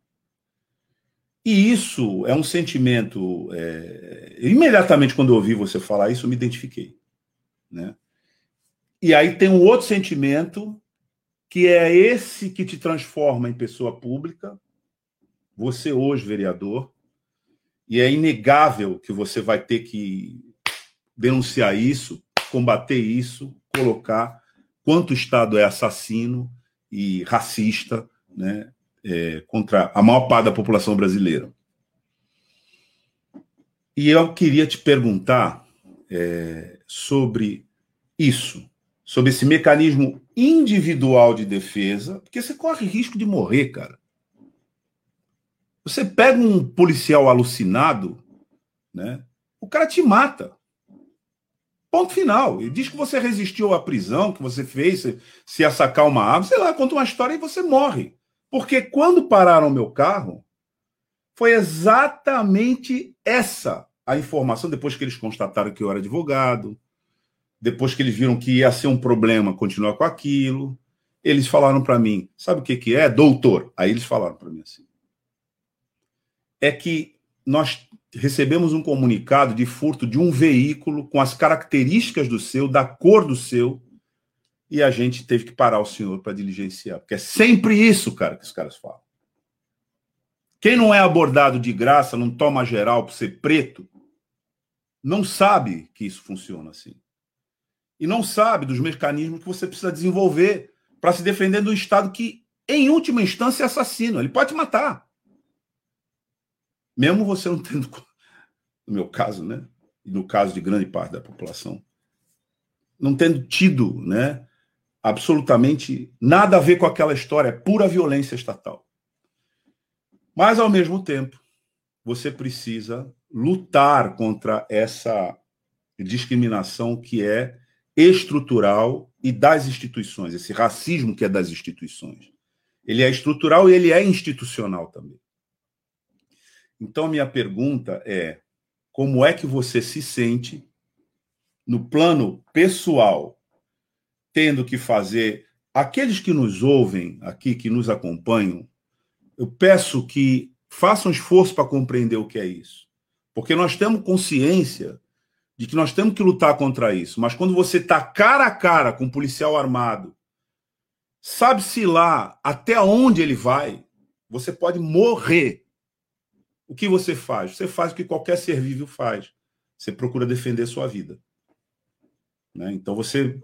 E isso é um sentimento. É, imediatamente quando eu ouvi você falar isso, eu me identifiquei. Né? E aí tem um outro sentimento que é esse que te transforma em pessoa pública, você hoje, vereador, e é inegável que você vai ter que denunciar isso, combater isso, colocar quanto o Estado é assassino e racista né, é, contra a maior parte da população brasileira. E eu queria te perguntar é, sobre isso sobre esse mecanismo individual de defesa, porque você corre risco de morrer, cara. Você pega um policial alucinado, né? O cara te mata. Ponto final. Ele diz que você resistiu à prisão, que você fez, se ia sacar uma arma, sei lá, conta uma história e você morre. Porque quando pararam meu carro, foi exatamente essa a informação, depois que eles constataram que eu era advogado, depois que eles viram que ia ser um problema continuar com aquilo, eles falaram para mim: sabe o que, que é, doutor? Aí eles falaram para mim assim: é que nós recebemos um comunicado de furto de um veículo com as características do seu, da cor do seu, e a gente teve que parar o senhor para diligenciar. Porque é sempre isso, cara, que os caras falam. Quem não é abordado de graça, não toma geral por ser preto, não sabe que isso funciona assim. E não sabe dos mecanismos que você precisa desenvolver para se defender do Estado que, em última instância, é assassino. Ele pode te matar. Mesmo você não tendo, no meu caso, né? E no caso de grande parte da população, não tendo tido, né? Absolutamente nada a ver com aquela história, é pura violência estatal. Mas, ao mesmo tempo, você precisa lutar contra essa discriminação que é estrutural e das instituições, esse racismo que é das instituições. Ele é estrutural e ele é institucional também. Então, minha pergunta é: como é que você se sente no plano pessoal tendo que fazer. Aqueles que nos ouvem aqui, que nos acompanham, eu peço que façam esforço para compreender o que é isso. Porque nós temos consciência de que nós temos que lutar contra isso. Mas quando você está cara a cara com um policial armado, sabe-se lá até onde ele vai, você pode morrer. O que você faz? Você faz o que qualquer ser vivo faz. Você procura defender sua vida. Né? Então você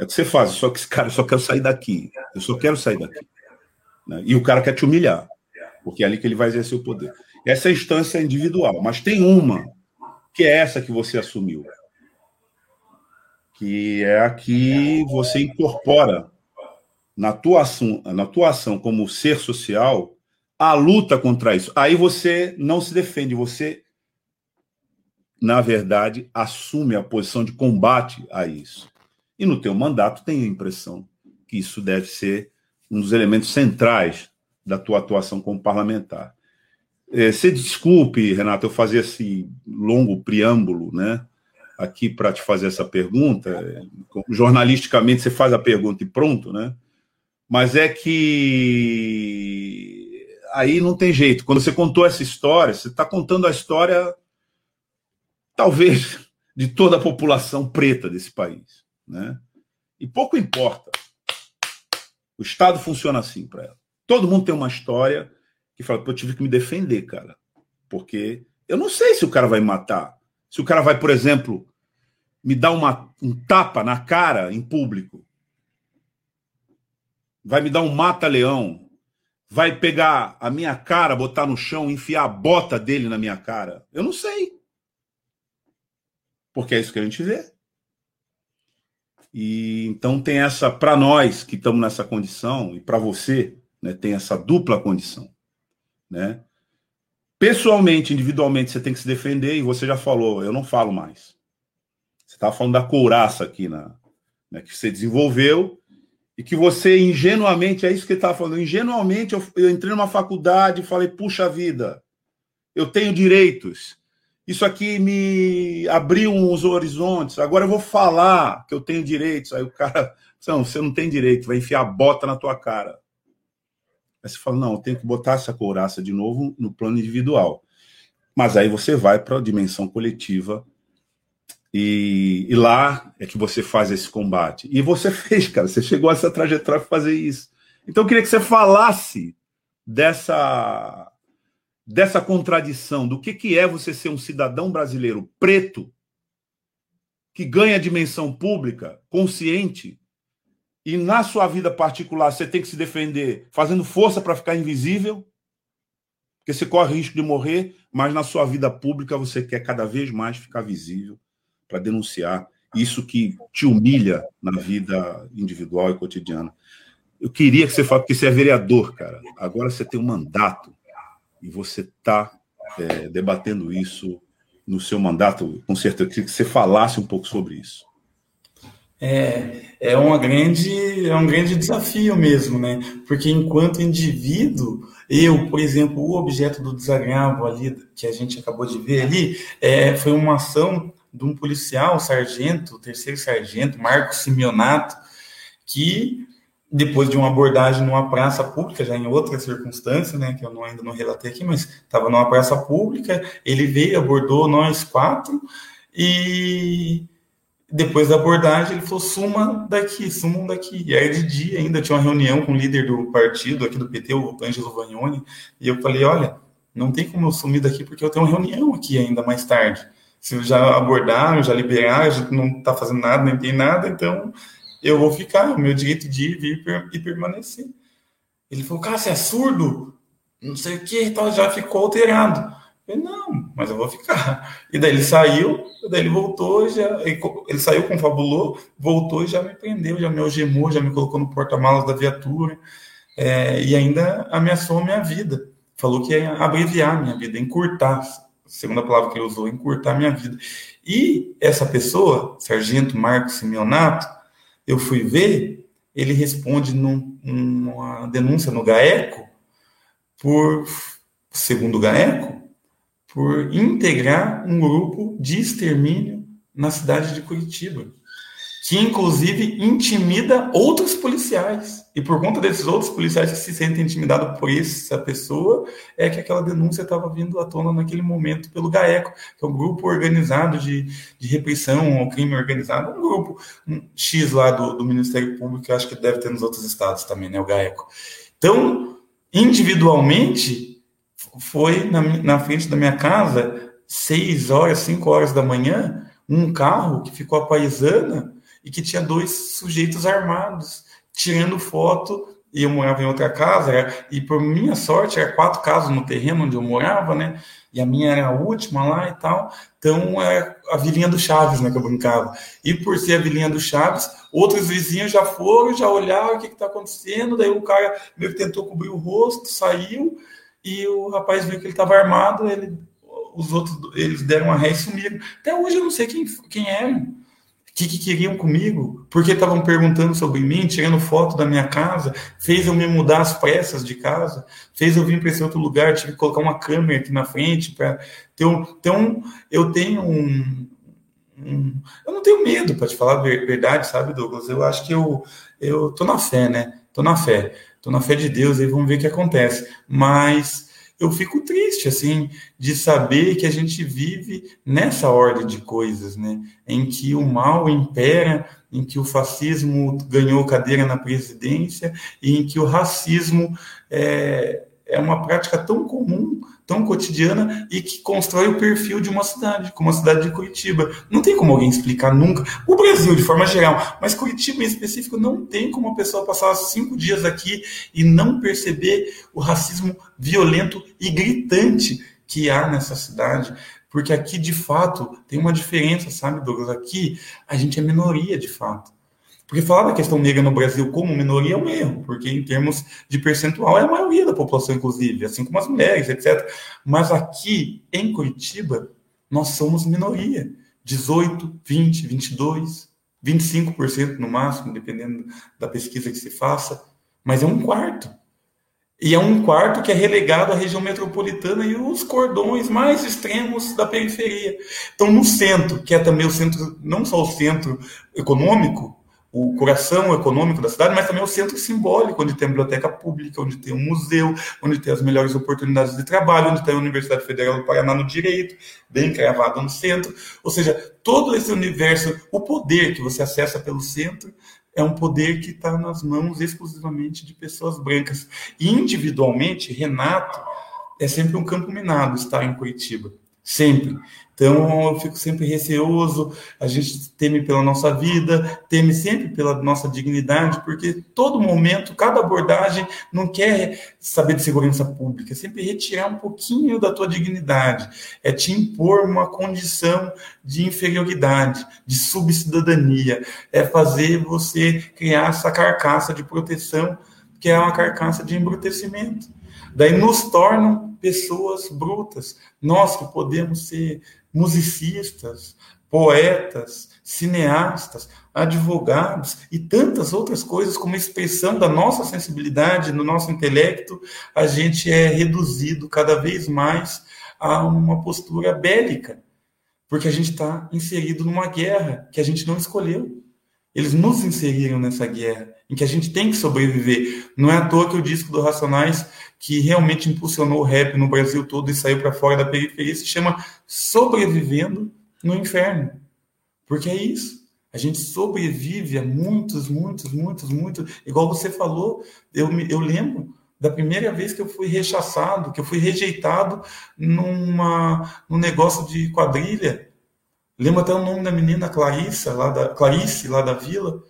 é o que você faz, só que cara, eu só quero sair daqui. Eu só quero sair daqui. Né? E o cara quer te humilhar, porque é ali que ele vai exercer o poder. Essa é a instância individual, mas tem uma, que é essa que você assumiu. Que é a que você incorpora na tua ação, na tua ação como ser social a luta contra isso. Aí você não se defende, você, na verdade, assume a posição de combate a isso. E no teu mandato tenho a impressão que isso deve ser um dos elementos centrais da tua atuação como parlamentar. É, se desculpe, Renato, eu fazer esse longo preâmbulo, né? Aqui para te fazer essa pergunta. Jornalisticamente você faz a pergunta e pronto, né? Mas é que aí não tem jeito. Quando você contou essa história, você está contando a história, talvez, de toda a população preta desse país. Né? E pouco importa. O Estado funciona assim para ela. Todo mundo tem uma história que fala, eu tive que me defender, cara. Porque eu não sei se o cara vai me matar. Se o cara vai, por exemplo, me dar uma, um tapa na cara em público. Vai me dar um mata-leão. Vai pegar a minha cara, botar no chão, enfiar a bota dele na minha cara. Eu não sei. Porque é isso que a gente vê. E então tem essa para nós que estamos nessa condição e para você, né, tem essa dupla condição, né? Pessoalmente, individualmente, você tem que se defender e você já falou, eu não falo mais. Você estava falando da couraça aqui na, né, que você desenvolveu e que você ingenuamente, é isso que ele estava falando, ingenuamente eu, eu entrei numa faculdade e falei, puxa vida, eu tenho direitos, isso aqui me abriu uns horizontes. Agora eu vou falar que eu tenho direitos. Aí o cara, não, você não tem direito, vai enfiar a bota na tua cara. Aí você fala, não, eu tenho que botar essa couraça de novo no plano individual. Mas aí você vai para a dimensão coletiva e, e, lá é que você faz esse combate. E você fez, cara, você chegou a essa trajetória para fazer isso. Então eu queria que você falasse dessa dessa contradição do que, que é você ser um cidadão brasileiro preto que ganha dimensão pública, consciente, e na sua vida particular você tem que se defender fazendo força para ficar invisível, porque você corre risco de morrer, mas na sua vida pública você quer cada vez mais ficar visível para denunciar isso que te humilha na vida individual e cotidiana. Eu queria que você falasse, porque você é vereador, cara. Agora você tem um mandato e você está é, debatendo isso no seu mandato, com certeza, que você falasse um pouco sobre isso. É, é, uma grande, é um grande desafio mesmo, né? Porque enquanto indivíduo, eu, por exemplo, o objeto do desagravo ali, que a gente acabou de ver ali, é, foi uma ação de um policial, sargento, terceiro sargento, Marcos Simeonato, que depois de uma abordagem numa praça pública, já em outra circunstância, né, que eu não, ainda não relatei aqui, mas estava numa praça pública, ele veio, abordou nós quatro, e depois da abordagem ele falou, suma daqui, sumam daqui, e aí de dia ainda tinha uma reunião com o líder do partido aqui do PT, o Ângelo Vagnoni, e eu falei, olha, não tem como eu sumir daqui porque eu tenho uma reunião aqui ainda mais tarde, se já abordaram, já liberaram, já não está fazendo nada, nem tem nada, então eu vou ficar, o meu direito de ir, vir e permanecer. Ele falou, cara, você é surdo? Não sei o que, tal, já ficou alterado. Eu não, mas eu vou ficar. E daí ele saiu, daí ele voltou, já, ele saiu, confabulou, voltou e já me prendeu, já me algemou, já me colocou no porta-malas da viatura, é, e ainda ameaçou a minha vida. Falou que ia abreviar a minha vida, encurtar, segunda palavra que ele usou, encurtar a minha vida. E essa pessoa, Sargento Marcos Simeonato, eu fui ver, ele responde num, numa denúncia no GAECO por, segundo o GAECO, por integrar um grupo de extermínio na cidade de Curitiba que inclusive intimida outros policiais. E por conta desses outros policiais que se sentem intimidados por essa pessoa, é que aquela denúncia estava vindo à tona naquele momento pelo GAECO, que é um grupo organizado de, de repressão ao crime organizado, um grupo um X lá do, do Ministério Público, que acho que deve ter nos outros estados também, né, o GAECO. Então, individualmente, foi na, na frente da minha casa, seis horas, cinco horas da manhã, um carro que ficou a paisana e que tinha dois sujeitos armados tirando foto. E eu morava em outra casa, e por minha sorte, era quatro casas no terreno onde eu morava, né? E a minha era a última lá e tal. Então, é a vilinha do Chaves, né? Que eu brincava. E por ser a vilinha do Chaves, outros vizinhos já foram, já olharam o que está acontecendo. Daí o cara meio que tentou cobrir o rosto, saiu, e o rapaz viu que ele estava armado, ele, os outros, eles deram uma ré e sumiram. Até hoje eu não sei quem, quem eram que, que queriam comigo, porque estavam perguntando sobre mim, tirando foto da minha casa, fez eu me mudar às pressas de casa, fez eu vir para esse outro lugar, tive que colocar uma câmera aqui na frente ter um. Então, eu tenho um, um. eu não tenho medo, para te falar a verdade, sabe, Douglas? Eu acho que eu, eu tô na fé, né? Tô na fé. Tô na fé de Deus, aí vamos ver o que acontece. Mas eu fico triste, assim, de saber que a gente vive nessa ordem de coisas, né? Em que o mal impera, em que o fascismo ganhou cadeira na presidência e em que o racismo é, é uma prática tão comum, tão cotidiana e que constrói o perfil de uma cidade, como a cidade de Curitiba. Não tem como alguém explicar nunca. O Brasil, de forma geral, mas Curitiba em específico, não tem como a pessoa passar cinco dias aqui e não perceber o racismo violento e gritante que há nessa cidade. Porque aqui, de fato, tem uma diferença, sabe, Douglas? Aqui a gente é minoria, de fato. Porque falar da questão negra no Brasil como minoria é um erro, porque em termos de percentual é a maioria da população, inclusive, assim como as mulheres, etc. Mas aqui em Curitiba, nós somos minoria. 18, 20, 22, 25% no máximo, dependendo da pesquisa que se faça, mas é um quarto. E é um quarto que é relegado à região metropolitana e os cordões mais extremos da periferia. Então, no centro, que é também o centro, não só o centro econômico, o coração econômico da cidade, mas também o centro simbólico, onde tem a biblioteca pública, onde tem um museu, onde tem as melhores oportunidades de trabalho, onde tem a Universidade Federal do Paraná no direito, bem cravada no centro. Ou seja, todo esse universo, o poder que você acessa pelo centro, é um poder que está nas mãos exclusivamente de pessoas brancas. E individualmente, Renato é sempre um campo minado estar em Curitiba. Sempre. Então eu fico sempre receoso, a gente teme pela nossa vida, teme sempre pela nossa dignidade, porque todo momento, cada abordagem não quer saber de segurança pública, é sempre retirar um pouquinho da tua dignidade, é te impor uma condição de inferioridade, de subcidadania, é fazer você criar essa carcaça de proteção, que é uma carcaça de embrutecimento. Daí nos tornam pessoas brutas. Nós que podemos ser musicistas, poetas, cineastas, advogados e tantas outras coisas como expressão da nossa sensibilidade, no nosso intelecto, a gente é reduzido cada vez mais a uma postura bélica, porque a gente está inserido numa guerra que a gente não escolheu. Eles nos inseriram nessa guerra em que a gente tem que sobreviver. Não é à toa que o disco do Racionais, que realmente impulsionou o rap no Brasil todo e saiu para fora da periferia, se chama Sobrevivendo no Inferno. Porque é isso. A gente sobrevive a muitos, muitos, muitos, muitos. Igual você falou, eu, eu lembro da primeira vez que eu fui rechaçado, que eu fui rejeitado numa, num negócio de quadrilha. Lembro até o nome da menina, Clarissa, lá da, Clarice, lá da vila.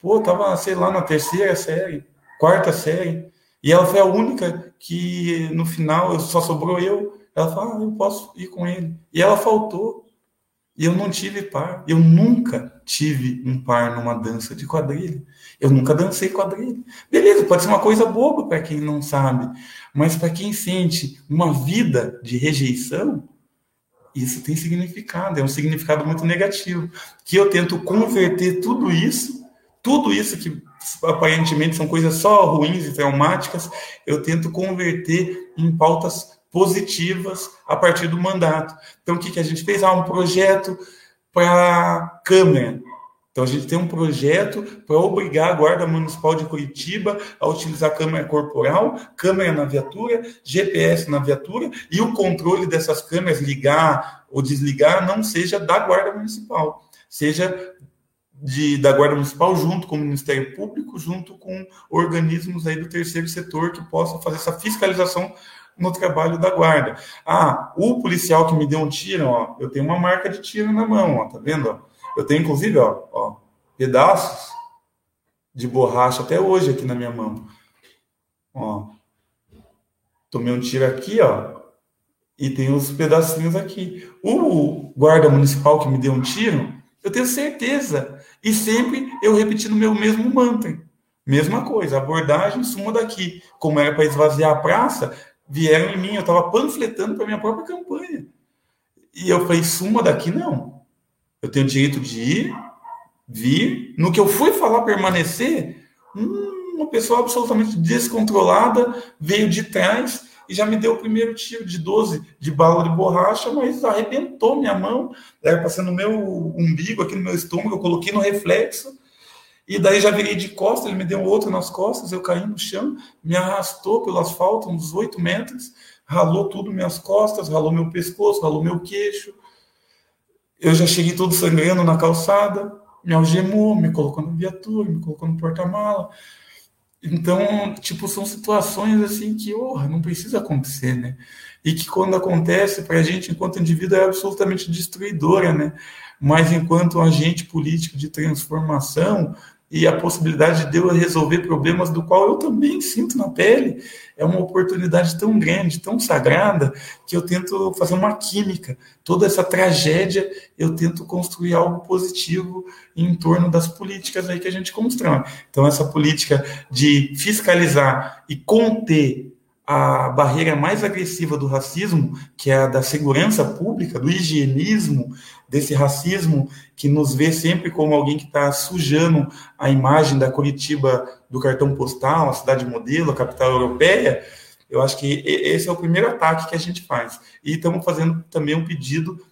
Pô, tava, sei lá, na terceira série, quarta série. E ela foi a única que, no final, só sobrou eu. Ela falou, ah, eu posso ir com ele. E ela faltou. E eu não tive par. Eu nunca tive um par numa dança de quadrilha. Eu nunca dancei quadrilha. Beleza, pode ser uma coisa boba para quem não sabe. Mas para quem sente uma vida de rejeição, isso tem significado. É um significado muito negativo. Que eu tento converter tudo isso, tudo isso que aparentemente são coisas só ruins e traumáticas, eu tento converter em pautas positivas a partir do mandato. Então, o que, que a gente fez? Ah, um projeto para câmera. Então, a gente tem um projeto para obrigar a Guarda Municipal de Curitiba a utilizar câmera corporal, câmera na viatura, GPS na viatura e o controle dessas câmeras, ligar ou desligar, não seja da Guarda Municipal, seja de, da Guarda Municipal junto com o Ministério Público, junto com organismos aí do terceiro setor que possam fazer essa fiscalização no trabalho da guarda. Ah, o policial que me deu um tiro, ó, eu tenho uma marca de tiro na mão, ó, tá vendo? Ó? Eu tenho inclusive, ó, ó, pedaços de borracha até hoje aqui na minha mão. Ó. Tomei um tiro aqui, ó, e tem os pedacinhos aqui. O guarda municipal que me deu um tiro, eu tenho certeza. E sempre eu repetindo meu mesmo mantra. Mesma coisa, abordagem, suma daqui. Como era para esvaziar a praça, vieram em mim, eu estava panfletando para minha própria campanha. E eu falei, suma daqui não. Eu tenho direito de ir, vir. No que eu fui falar permanecer, uma pessoa absolutamente descontrolada veio de trás e já me deu o primeiro tiro de 12 de bala de borracha, mas arrebentou minha mão. Era passando no meu umbigo, aqui no meu estômago, eu coloquei no reflexo e daí já virei de costas, ele me deu outro nas costas, eu caí no chão, me arrastou pelo asfalto uns oito metros, ralou tudo minhas costas, ralou meu pescoço, ralou meu queixo. Eu já cheguei todo sangrando na calçada, me algemou, me colocou na viatura, me colocou no porta-mala. Então, tipo, são situações assim que, oh, não precisa acontecer, né? E que quando acontece, para a gente, enquanto indivíduo, é absolutamente destruidora, né? Mas enquanto agente político de transformação, e a possibilidade de eu resolver problemas do qual eu também sinto na pele é uma oportunidade tão grande, tão sagrada, que eu tento fazer uma química. Toda essa tragédia, eu tento construir algo positivo em torno das políticas aí que a gente constrói. Então, essa política de fiscalizar e conter a barreira mais agressiva do racismo, que é a da segurança pública, do higienismo, desse racismo que nos vê sempre como alguém que está sujando a imagem da Curitiba do cartão postal, a cidade modelo, a capital europeia, eu acho que esse é o primeiro ataque que a gente faz. E estamos fazendo também um pedido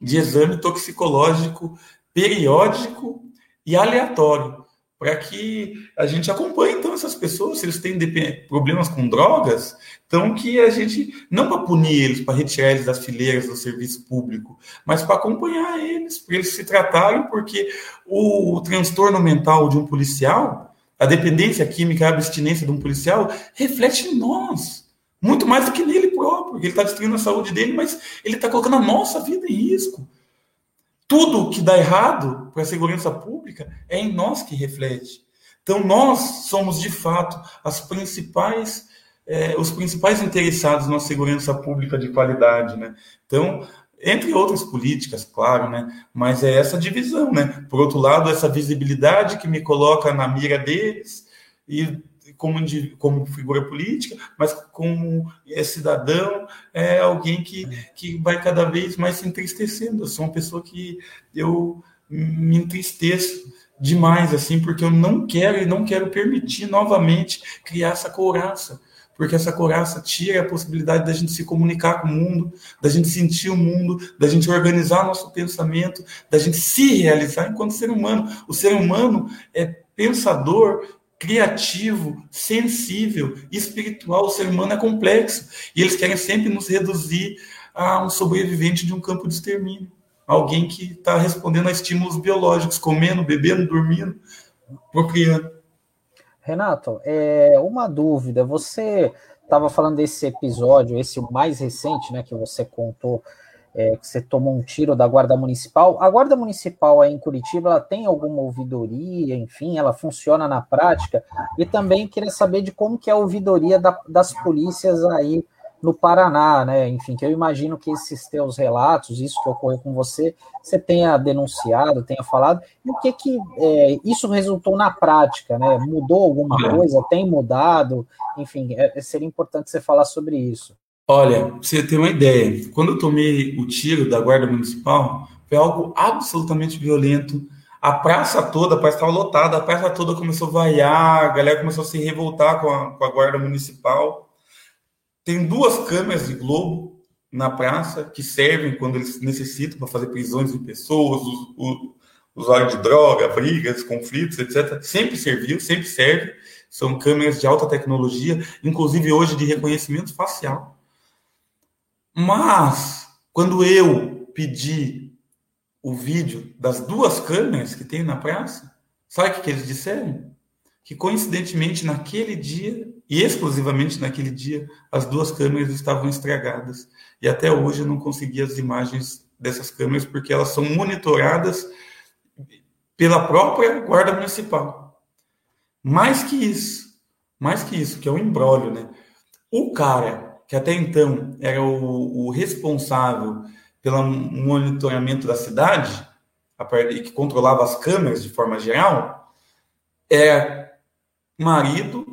de exame toxicológico periódico e aleatório para que a gente acompanhe então essas pessoas, se eles têm problemas com drogas, então que a gente não para punir eles, para retirar eles das fileiras do serviço público, mas para acompanhar eles, para eles se tratarem, porque o, o transtorno mental de um policial, a dependência química, a abstinência de um policial reflete em nós. Muito mais do que nele próprio, porque ele está destruindo a saúde dele, mas ele está colocando a nossa vida em risco tudo que dá errado para a segurança pública é em nós que reflete. Então, nós somos, de fato, as principais, é, os principais interessados na segurança pública de qualidade. Né? Então, entre outras políticas, claro, né? mas é essa divisão. Né? Por outro lado, essa visibilidade que me coloca na mira deles, e como, como figura política, mas como é cidadão, é alguém que, que vai cada vez mais se entristecendo. Eu sou uma pessoa que eu me entristeço demais, assim, porque eu não quero e não quero permitir novamente criar essa couraça, porque essa couraça tira a possibilidade da gente se comunicar com o mundo, da gente sentir o mundo, da gente organizar nosso pensamento, da gente se realizar enquanto ser humano. O ser humano é pensador, criativo, sensível, espiritual. O ser humano é complexo. E eles querem sempre nos reduzir a um sobrevivente de um campo de extermínio. Alguém que está respondendo a estímulos biológicos, comendo, bebendo, dormindo, procriando. Renato, é uma dúvida. Você estava falando desse episódio, esse mais recente, né, que você contou, é, que você tomou um tiro da Guarda Municipal. A Guarda Municipal aí em Curitiba, ela tem alguma ouvidoria, enfim, ela funciona na prática? E também queria saber de como que é a ouvidoria da, das polícias aí no Paraná, né? Enfim, que eu imagino que esses teus relatos, isso que ocorreu com você, você tenha denunciado, tenha falado, e o que que é, isso resultou na prática, né? Mudou alguma coisa? Tem mudado? Enfim, é, seria importante você falar sobre isso. Olha, pra você ter uma ideia, quando eu tomei o tiro da Guarda Municipal, foi algo absolutamente violento. A praça toda, a praça estava lotada, a praça toda começou a vaiar, a galera começou a se revoltar com a, com a Guarda Municipal. Tem duas câmeras de Globo na praça que servem quando eles necessitam para fazer prisões de pessoas, usuário de droga, brigas, conflitos, etc. Sempre serviu, sempre serve. São câmeras de alta tecnologia, inclusive hoje de reconhecimento facial. Mas, quando eu pedi o vídeo das duas câmeras que tem na praça, sabe o que eles disseram? Que coincidentemente naquele dia e exclusivamente naquele dia, as duas câmeras estavam estragadas. E até hoje eu não consegui as imagens dessas câmeras, porque elas são monitoradas pela própria Guarda Municipal. Mais que isso, mais que isso, que é um embrólio, né? O cara que até então era o, o responsável pelo monitoramento da cidade, e que controlava as câmeras de forma geral, é marido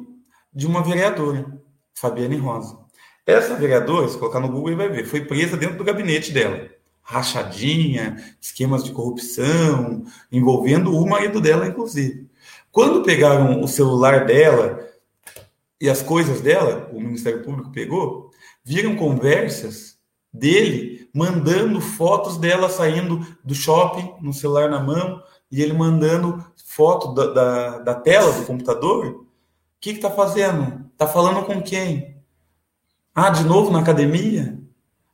de uma vereadora, Fabiane Rosa. Essa vereadora, se colocar no Google, vai ver, foi presa dentro do gabinete dela. Rachadinha, esquemas de corrupção, envolvendo o marido dela, inclusive. Quando pegaram o celular dela e as coisas dela, o Ministério Público pegou, viram conversas dele mandando fotos dela saindo do shopping, no celular na mão, e ele mandando foto da, da, da tela do computador o que está fazendo? Está falando com quem? Ah, de novo na academia?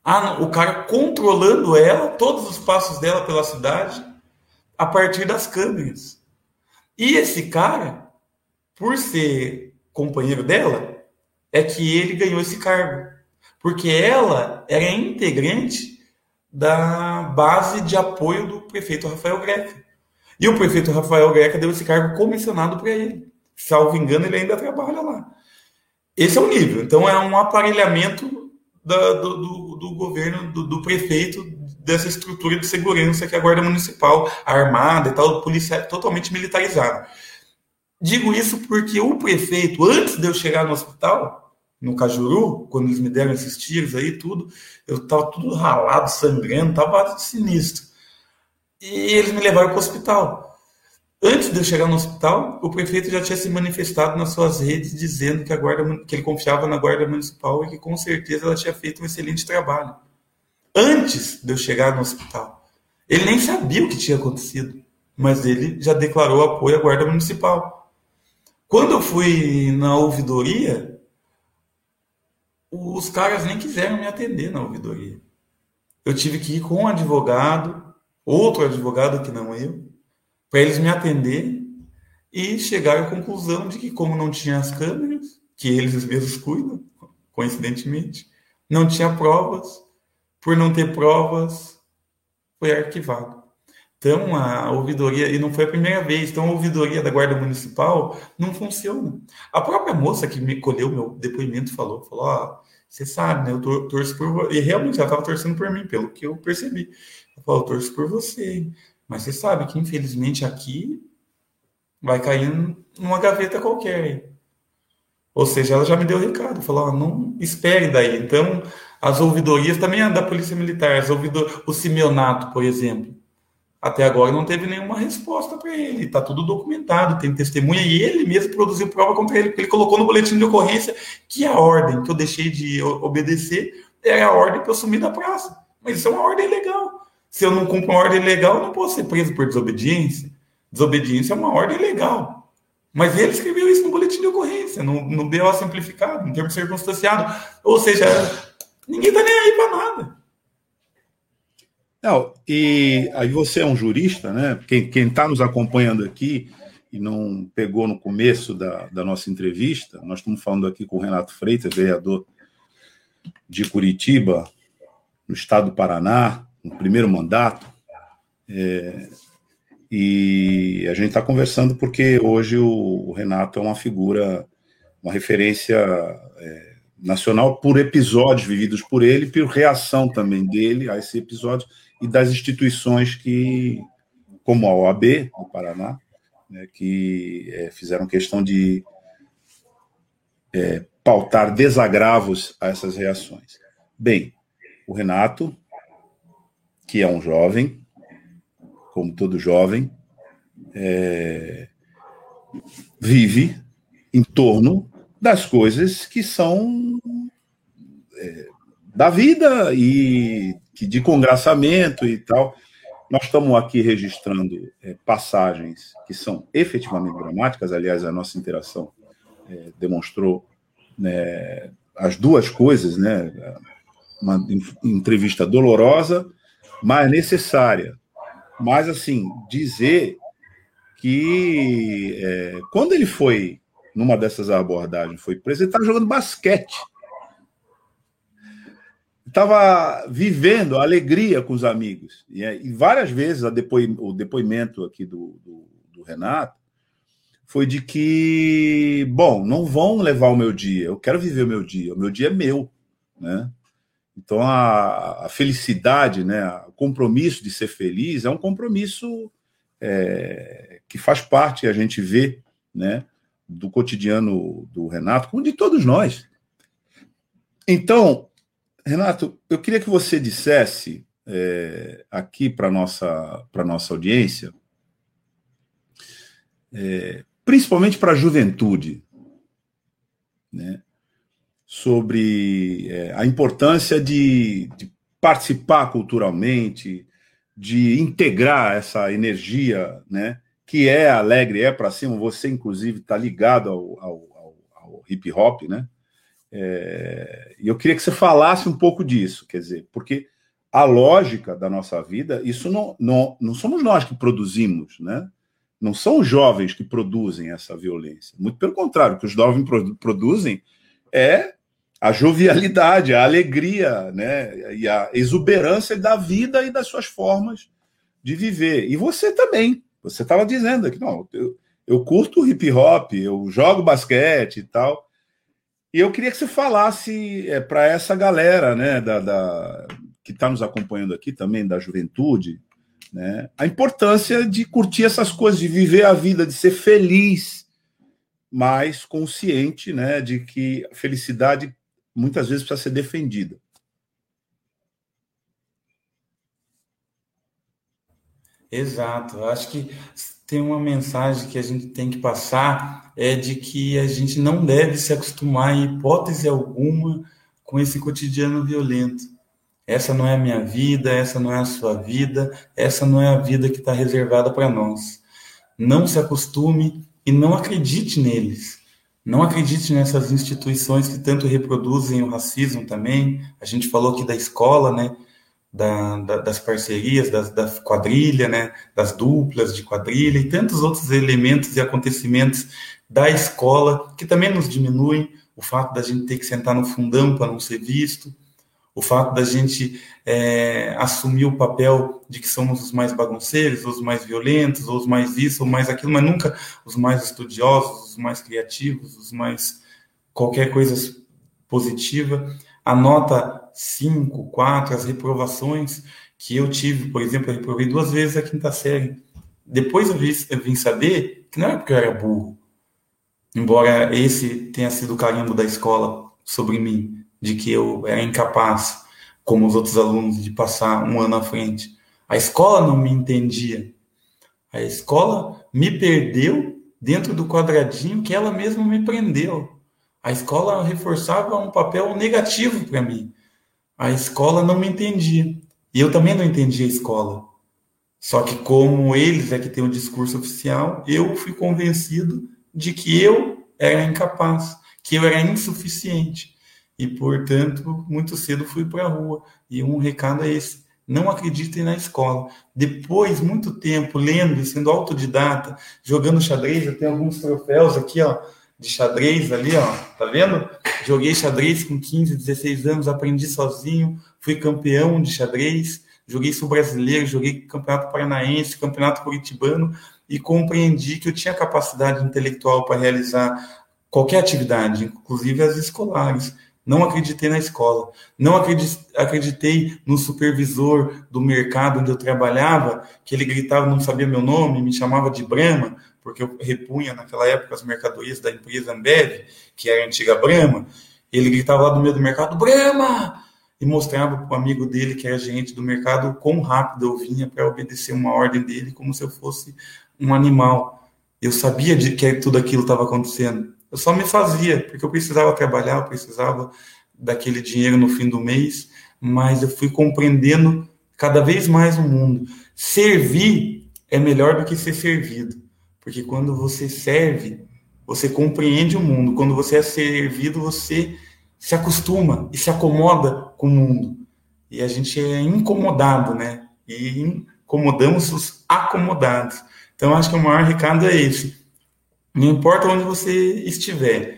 Ah, o cara controlando ela, todos os passos dela pela cidade, a partir das câmeras. E esse cara, por ser companheiro dela, é que ele ganhou esse cargo. Porque ela era integrante da base de apoio do prefeito Rafael Greca. E o prefeito Rafael Greca deu esse cargo comissionado para ele. Salvo engano, ele ainda trabalha lá. Esse é o nível. Então, é um aparelhamento da, do, do, do, governo, do, do, prefeito, dessa estrutura de segurança que é a Guarda Municipal, a Armada e tal, polícia totalmente militarizada. Digo isso porque o prefeito, antes de eu chegar no hospital, no Cajuru, quando eles me deram esses tiros aí, tudo, eu estava tudo ralado, sangrando, estava sinistro. E eles me levaram para o hospital. Antes de eu chegar no hospital, o prefeito já tinha se manifestado nas suas redes dizendo que, a guarda, que ele confiava na Guarda Municipal e que com certeza ela tinha feito um excelente trabalho. Antes de eu chegar no hospital. Ele nem sabia o que tinha acontecido, mas ele já declarou apoio à Guarda Municipal. Quando eu fui na ouvidoria, os caras nem quiseram me atender na ouvidoria. Eu tive que ir com um advogado, outro advogado que não eu, para eles me atender e chegar à conclusão de que, como não tinha as câmeras, que eles mesmos cuidam, coincidentemente, não tinha provas, por não ter provas, foi arquivado. Então, a ouvidoria, e não foi a primeira vez, então a ouvidoria da Guarda Municipal não funciona. A própria moça que me colheu meu depoimento falou, falou, ó, você sabe, né, eu torço por... E realmente ela estava torcendo por mim, pelo que eu percebi. Ela falou, eu torço por você, mas você sabe que, infelizmente, aqui vai cair numa gaveta qualquer. Ou seja, ela já me deu o recado, falou, não espere daí. Então, as ouvidorias também é da Polícia Militar, as ouvidor... o Simeonato, por exemplo. Até agora não teve nenhuma resposta para ele. Está tudo documentado, tem testemunha, e ele mesmo produziu prova contra ele, porque ele colocou no boletim de ocorrência que a ordem que eu deixei de obedecer era a ordem para eu sumir da praça. Mas isso é uma ordem legal. Se eu não cumpro uma ordem legal, eu não posso ser preso por desobediência. Desobediência é uma ordem legal. Mas ele escreveu isso no boletim de ocorrência, no, no BO simplificado, no termo circunstanciado. Ou seja, ninguém está nem aí para nada. Não, e aí você é um jurista, né? Quem está nos acompanhando aqui e não pegou no começo da, da nossa entrevista, nós estamos falando aqui com o Renato Freitas, vereador de Curitiba, no estado do Paraná, no primeiro mandato. É, e a gente está conversando porque hoje o, o, Renato é uma figura, uma referência é, nacional por episódios vividos por ele, por reação também dele a esse episódio e das instituições que, como a OAB do Paraná, né, que é, fizeram questão de é, pautar desagravos a essas reações. Bem, o Renato, que é um jovem, como todo jovem, é, vive em torno das coisas que são é, da vida e que de congraçamento e tal. Nós estamos aqui registrando é, passagens que são efetivamente dramáticas, aliás, a nossa interação é, demonstrou né, as duas coisas, né? Uma entrevista dolorosa, mas necessária. Mas, assim, dizer que é, quando ele foi numa dessas abordagens, foi preso, ele estava jogando basquete estava vivendo alegria com os amigos. E, e várias vezes depoi, o depoimento aqui do, do, do, Renato foi de que, bom, não vão levar o meu dia, eu quero viver o meu dia, o meu dia é meu, né? Então a, a felicidade, né, o compromisso de ser feliz é um compromisso é, que faz parte, a gente vê, né, do cotidiano do Renato, como de todos nós. Então, Renato, eu queria que você dissesse é, aqui para a nossa, nossa audiência, é, principalmente para a juventude, né, sobre é, a importância de, de, participar culturalmente, de integrar essa energia, né, que é alegre, é para cima. Você, inclusive, está ligado ao, ao, ao, ao hip hop, né? É, e eu queria que você falasse um pouco disso, quer dizer, porque a lógica da nossa vida, isso não, não, não somos nós que produzimos, né? Não são os jovens que produzem essa violência. Muito pelo contrário, o que os jovens produzem é a jovialidade, a alegria, né? E a exuberância da vida e das suas formas de viver. E você também. Você estava dizendo aqui, não, eu, eu curto hip hop, eu jogo basquete e tal. E eu queria que você falasse é, para essa galera né, da, da que está nos acompanhando aqui também, da juventude, né, a importância de curtir essas coisas, de viver a vida, de ser feliz, mas consciente né, de que a felicidade muitas vezes precisa ser defendida. Exato. Acho que tem uma mensagem que a gente tem que passar é de que a gente não deve se acostumar em hipótese alguma com esse cotidiano violento. Essa não é a minha vida, essa não é a sua vida, essa não é a vida que está reservada para nós. Não se acostume e não acredite neles. Não acredite nessas instituições que tanto reproduzem o racismo também. A gente falou aqui da escola, né? da, da, das parcerias, das, da quadrilha, né, das duplas de quadrilha e tantos outros elementos e acontecimentos da escola que também nos diminuem. O fato da gente ter que sentar no fundão para não ser visto, o fato da gente é, assumir o papel de que somos os mais bagunceiros, os mais violentos, os mais isso, ou mais aquilo, mas nunca os mais estudiosos, os mais criativos, os mais qualquer coisa positiva. A nota 5, 4, as reprovações que eu tive, por exemplo, eu reprovei duas vezes a quinta série. Depois eu, vi, eu vim saber que não era porque eu era burro, embora esse tenha sido o carimbo da escola sobre mim, de que eu era incapaz, como os outros alunos, de passar um ano à frente. A escola não me entendia. A escola me perdeu dentro do quadradinho que ela mesma me prendeu. A escola reforçava um papel negativo para mim a escola não me entendia. E eu também não entendia a escola. Só que como eles é que têm o discurso oficial, eu fui convencido de que eu era incapaz, que eu era insuficiente. E, portanto, muito cedo fui para a rua. E um recado é esse: não acreditem na escola. Depois, muito tempo lendo sendo autodidata, jogando xadrez, eu tenho alguns troféus aqui, ó, de xadrez ali, ó, tá vendo? Joguei xadrez com 15, 16 anos, aprendi sozinho, fui campeão de xadrez, joguei sul brasileiro, joguei campeonato paranaense, campeonato curitibano e compreendi que eu tinha capacidade intelectual para realizar qualquer atividade, inclusive as escolares. Não acreditei na escola, não acreditei no supervisor do mercado onde eu trabalhava, que ele gritava, não sabia meu nome, me chamava de Brahma, porque eu repunha naquela época as mercadorias da empresa Ambev, que era a antiga Brahma. Ele gritava lá do meio do mercado, Brahma! E mostrava para o amigo dele, que era gerente do mercado, quão rápido eu vinha para obedecer uma ordem dele, como se eu fosse um animal. Eu sabia de que tudo aquilo estava acontecendo. Eu só me fazia, porque eu precisava trabalhar, eu precisava daquele dinheiro no fim do mês, mas eu fui compreendendo cada vez mais o mundo. Servir é melhor do que ser servido, porque quando você serve, você compreende o mundo. Quando você é servido, você se acostuma e se acomoda com o mundo. E a gente é incomodado, né? E incomodamos os acomodados. Então, acho que o maior recado é esse não importa onde você estiver,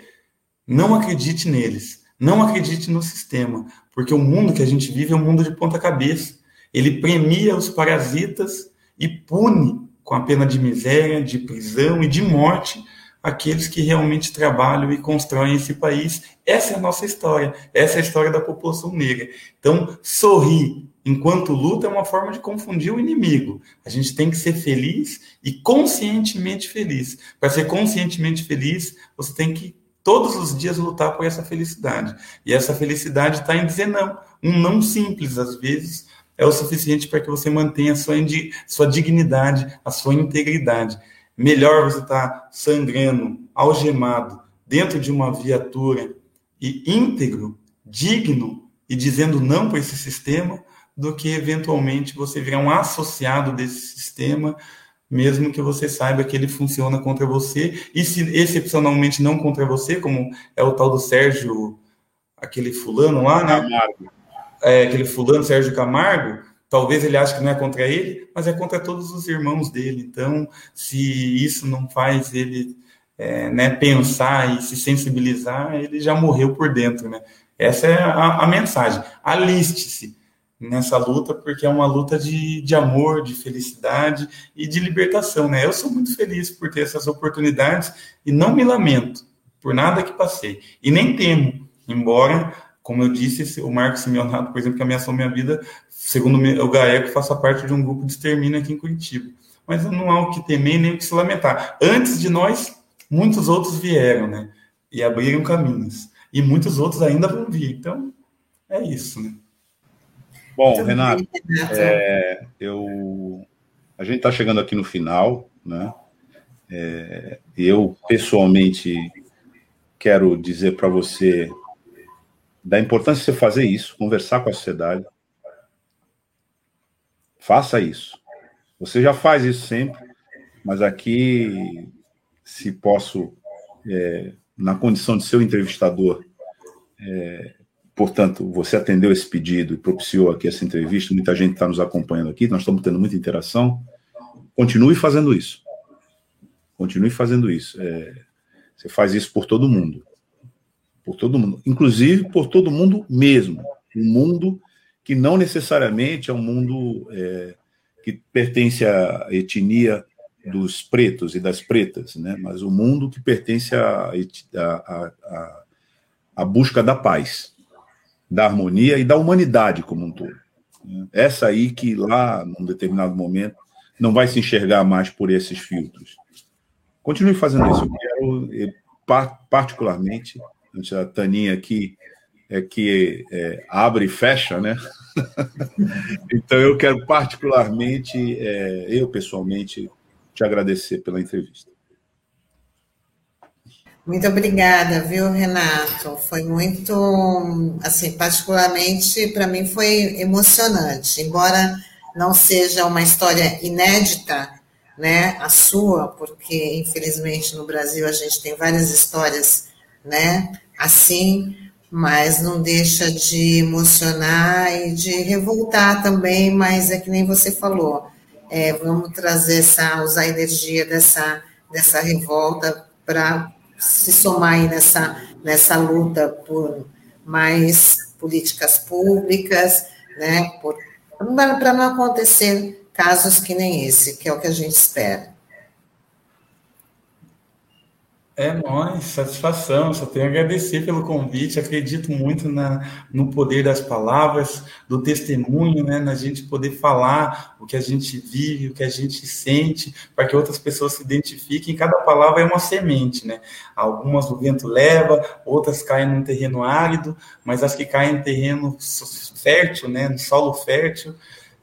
não acredite neles, não acredite no sistema, porque o mundo que a gente vive é um mundo de ponta cabeça. Ele premia os parasitas e pune com a pena de miséria, de prisão e de morte aqueles que realmente trabalham e constroem esse país. Essa é a nossa história, essa é a história da população negra. Então, sorrir enquanto luta é uma forma de confundir o inimigo. A gente tem que ser feliz e conscientemente feliz. Para ser conscientemente feliz, você tem que todos os dias lutar por essa felicidade. E essa felicidade está em dizer não. Um não simples, às vezes, é o suficiente para que você mantenha a sua, sua dignidade, a sua integridade. Melhor você estar tá sangrando, algemado, dentro de uma viatura e íntegro, digno e dizendo não para esse sistema, do que eventualmente você virar um associado desse sistema, mesmo que você saiba que ele funciona contra você, e se excepcionalmente não contra você, como é o tal do Sérgio, aquele fulano lá, né? Camargo. É, aquele fulano, Sérgio Camargo, talvez ele ache que não é contra ele, mas é contra todos os irmãos dele. Então, se isso não faz ele é, né, pensar e se sensibilizar, ele já morreu por dentro, né? Essa é a, a mensagem. Aliste-se nessa luta, porque é uma luta de, de amor, de felicidade e de libertação, né? Eu sou muito feliz por ter essas oportunidades e não me lamento por nada que passei. E nem temo, embora, como eu disse, o Marcos Simeonato, por exemplo, que ameaçou minha vida, segundo o GAECO, faça parte de um grupo de extermínio aqui em Curitiba. Mas não há o que temer nem o que se lamentar. Antes de nós, muitos outros vieram, né? E abriram caminhos. E muitos outros ainda vão vir. Então, é isso, né? Bom, Renato, é, eu, a gente está chegando aqui no final, né? É, eu, pessoalmente, quero dizer para você da importância de você fazer isso, conversar com a sociedade. Faça isso. Você já faz isso sempre, mas aqui, se posso, é, na condição de ser o entrevistador, é, Portanto, você atendeu esse pedido e propiciou aqui essa entrevista, muita gente está nos acompanhando aqui, nós estamos tendo muita interação. Continue fazendo isso. Continue fazendo isso. É, você faz isso por todo mundo. Por todo mundo. Inclusive por todo mundo mesmo. Um mundo que não necessariamente é um mundo é, que pertence à etnia dos pretos e das pretas, né? mas o um mundo que pertence à, à, à, à busca da paz da harmonia e da humanidade como um todo. Essa aí que lá, num determinado momento, não vai se enxergar mais por esses filtros. Continue fazendo isso. Eu quero, particularmente, a Taninha aqui é que é, abre e fecha, né? então eu quero particularmente, é, eu pessoalmente, te agradecer pela entrevista. Muito obrigada, viu, Renato? Foi muito, assim, particularmente para mim foi emocionante. Embora não seja uma história inédita, né, a sua, porque infelizmente no Brasil a gente tem várias histórias, né, assim, mas não deixa de emocionar e de revoltar também, mas é que nem você falou, é, vamos trazer essa, usar a energia dessa, dessa revolta para se somar aí nessa, nessa luta por mais políticas públicas, né, para não acontecer casos que nem esse, que é o que a gente espera. É nóis, satisfação, só tenho a agradecer pelo convite, acredito muito na, no poder das palavras, do testemunho, né, na gente poder falar o que a gente vive, o que a gente sente, para que outras pessoas se identifiquem, cada palavra é uma semente, né, algumas o vento leva, outras caem num terreno árido, mas as que caem em terreno fértil, né, no solo fértil,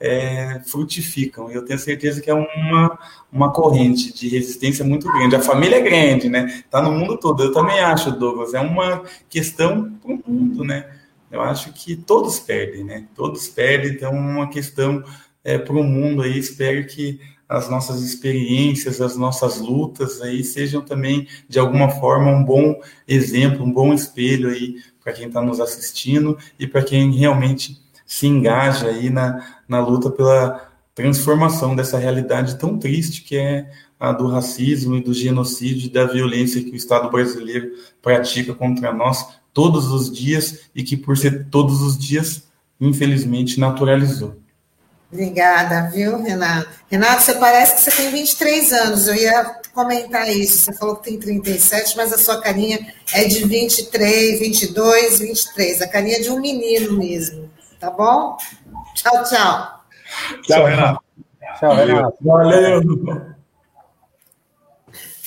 é, frutificam. E eu tenho certeza que é uma, uma corrente de resistência muito grande. A família é grande, né? Está no mundo todo. Eu também acho, Douglas. É uma questão para o mundo, né? Eu acho que todos perdem, né? Todos perdem. Então, é uma questão é, para o mundo aí. Espero que as nossas experiências, as nossas lutas aí sejam também, de alguma forma, um bom exemplo, um bom espelho aí para quem está nos assistindo e para quem realmente se engaja aí na, na luta pela transformação dessa realidade tão triste que é a do racismo e do genocídio e da violência que o Estado brasileiro pratica contra nós todos os dias e que, por ser todos os dias, infelizmente, naturalizou. Obrigada, viu, Renato? Renato, você parece que você tem 23 anos. Eu ia comentar isso. Você falou que tem 37, mas a sua carinha é de 23, 22, 23. A carinha de um menino mesmo. Tá bom? Tchau, tchau. Tchau, Renato. Tchau, Renato. Valeu.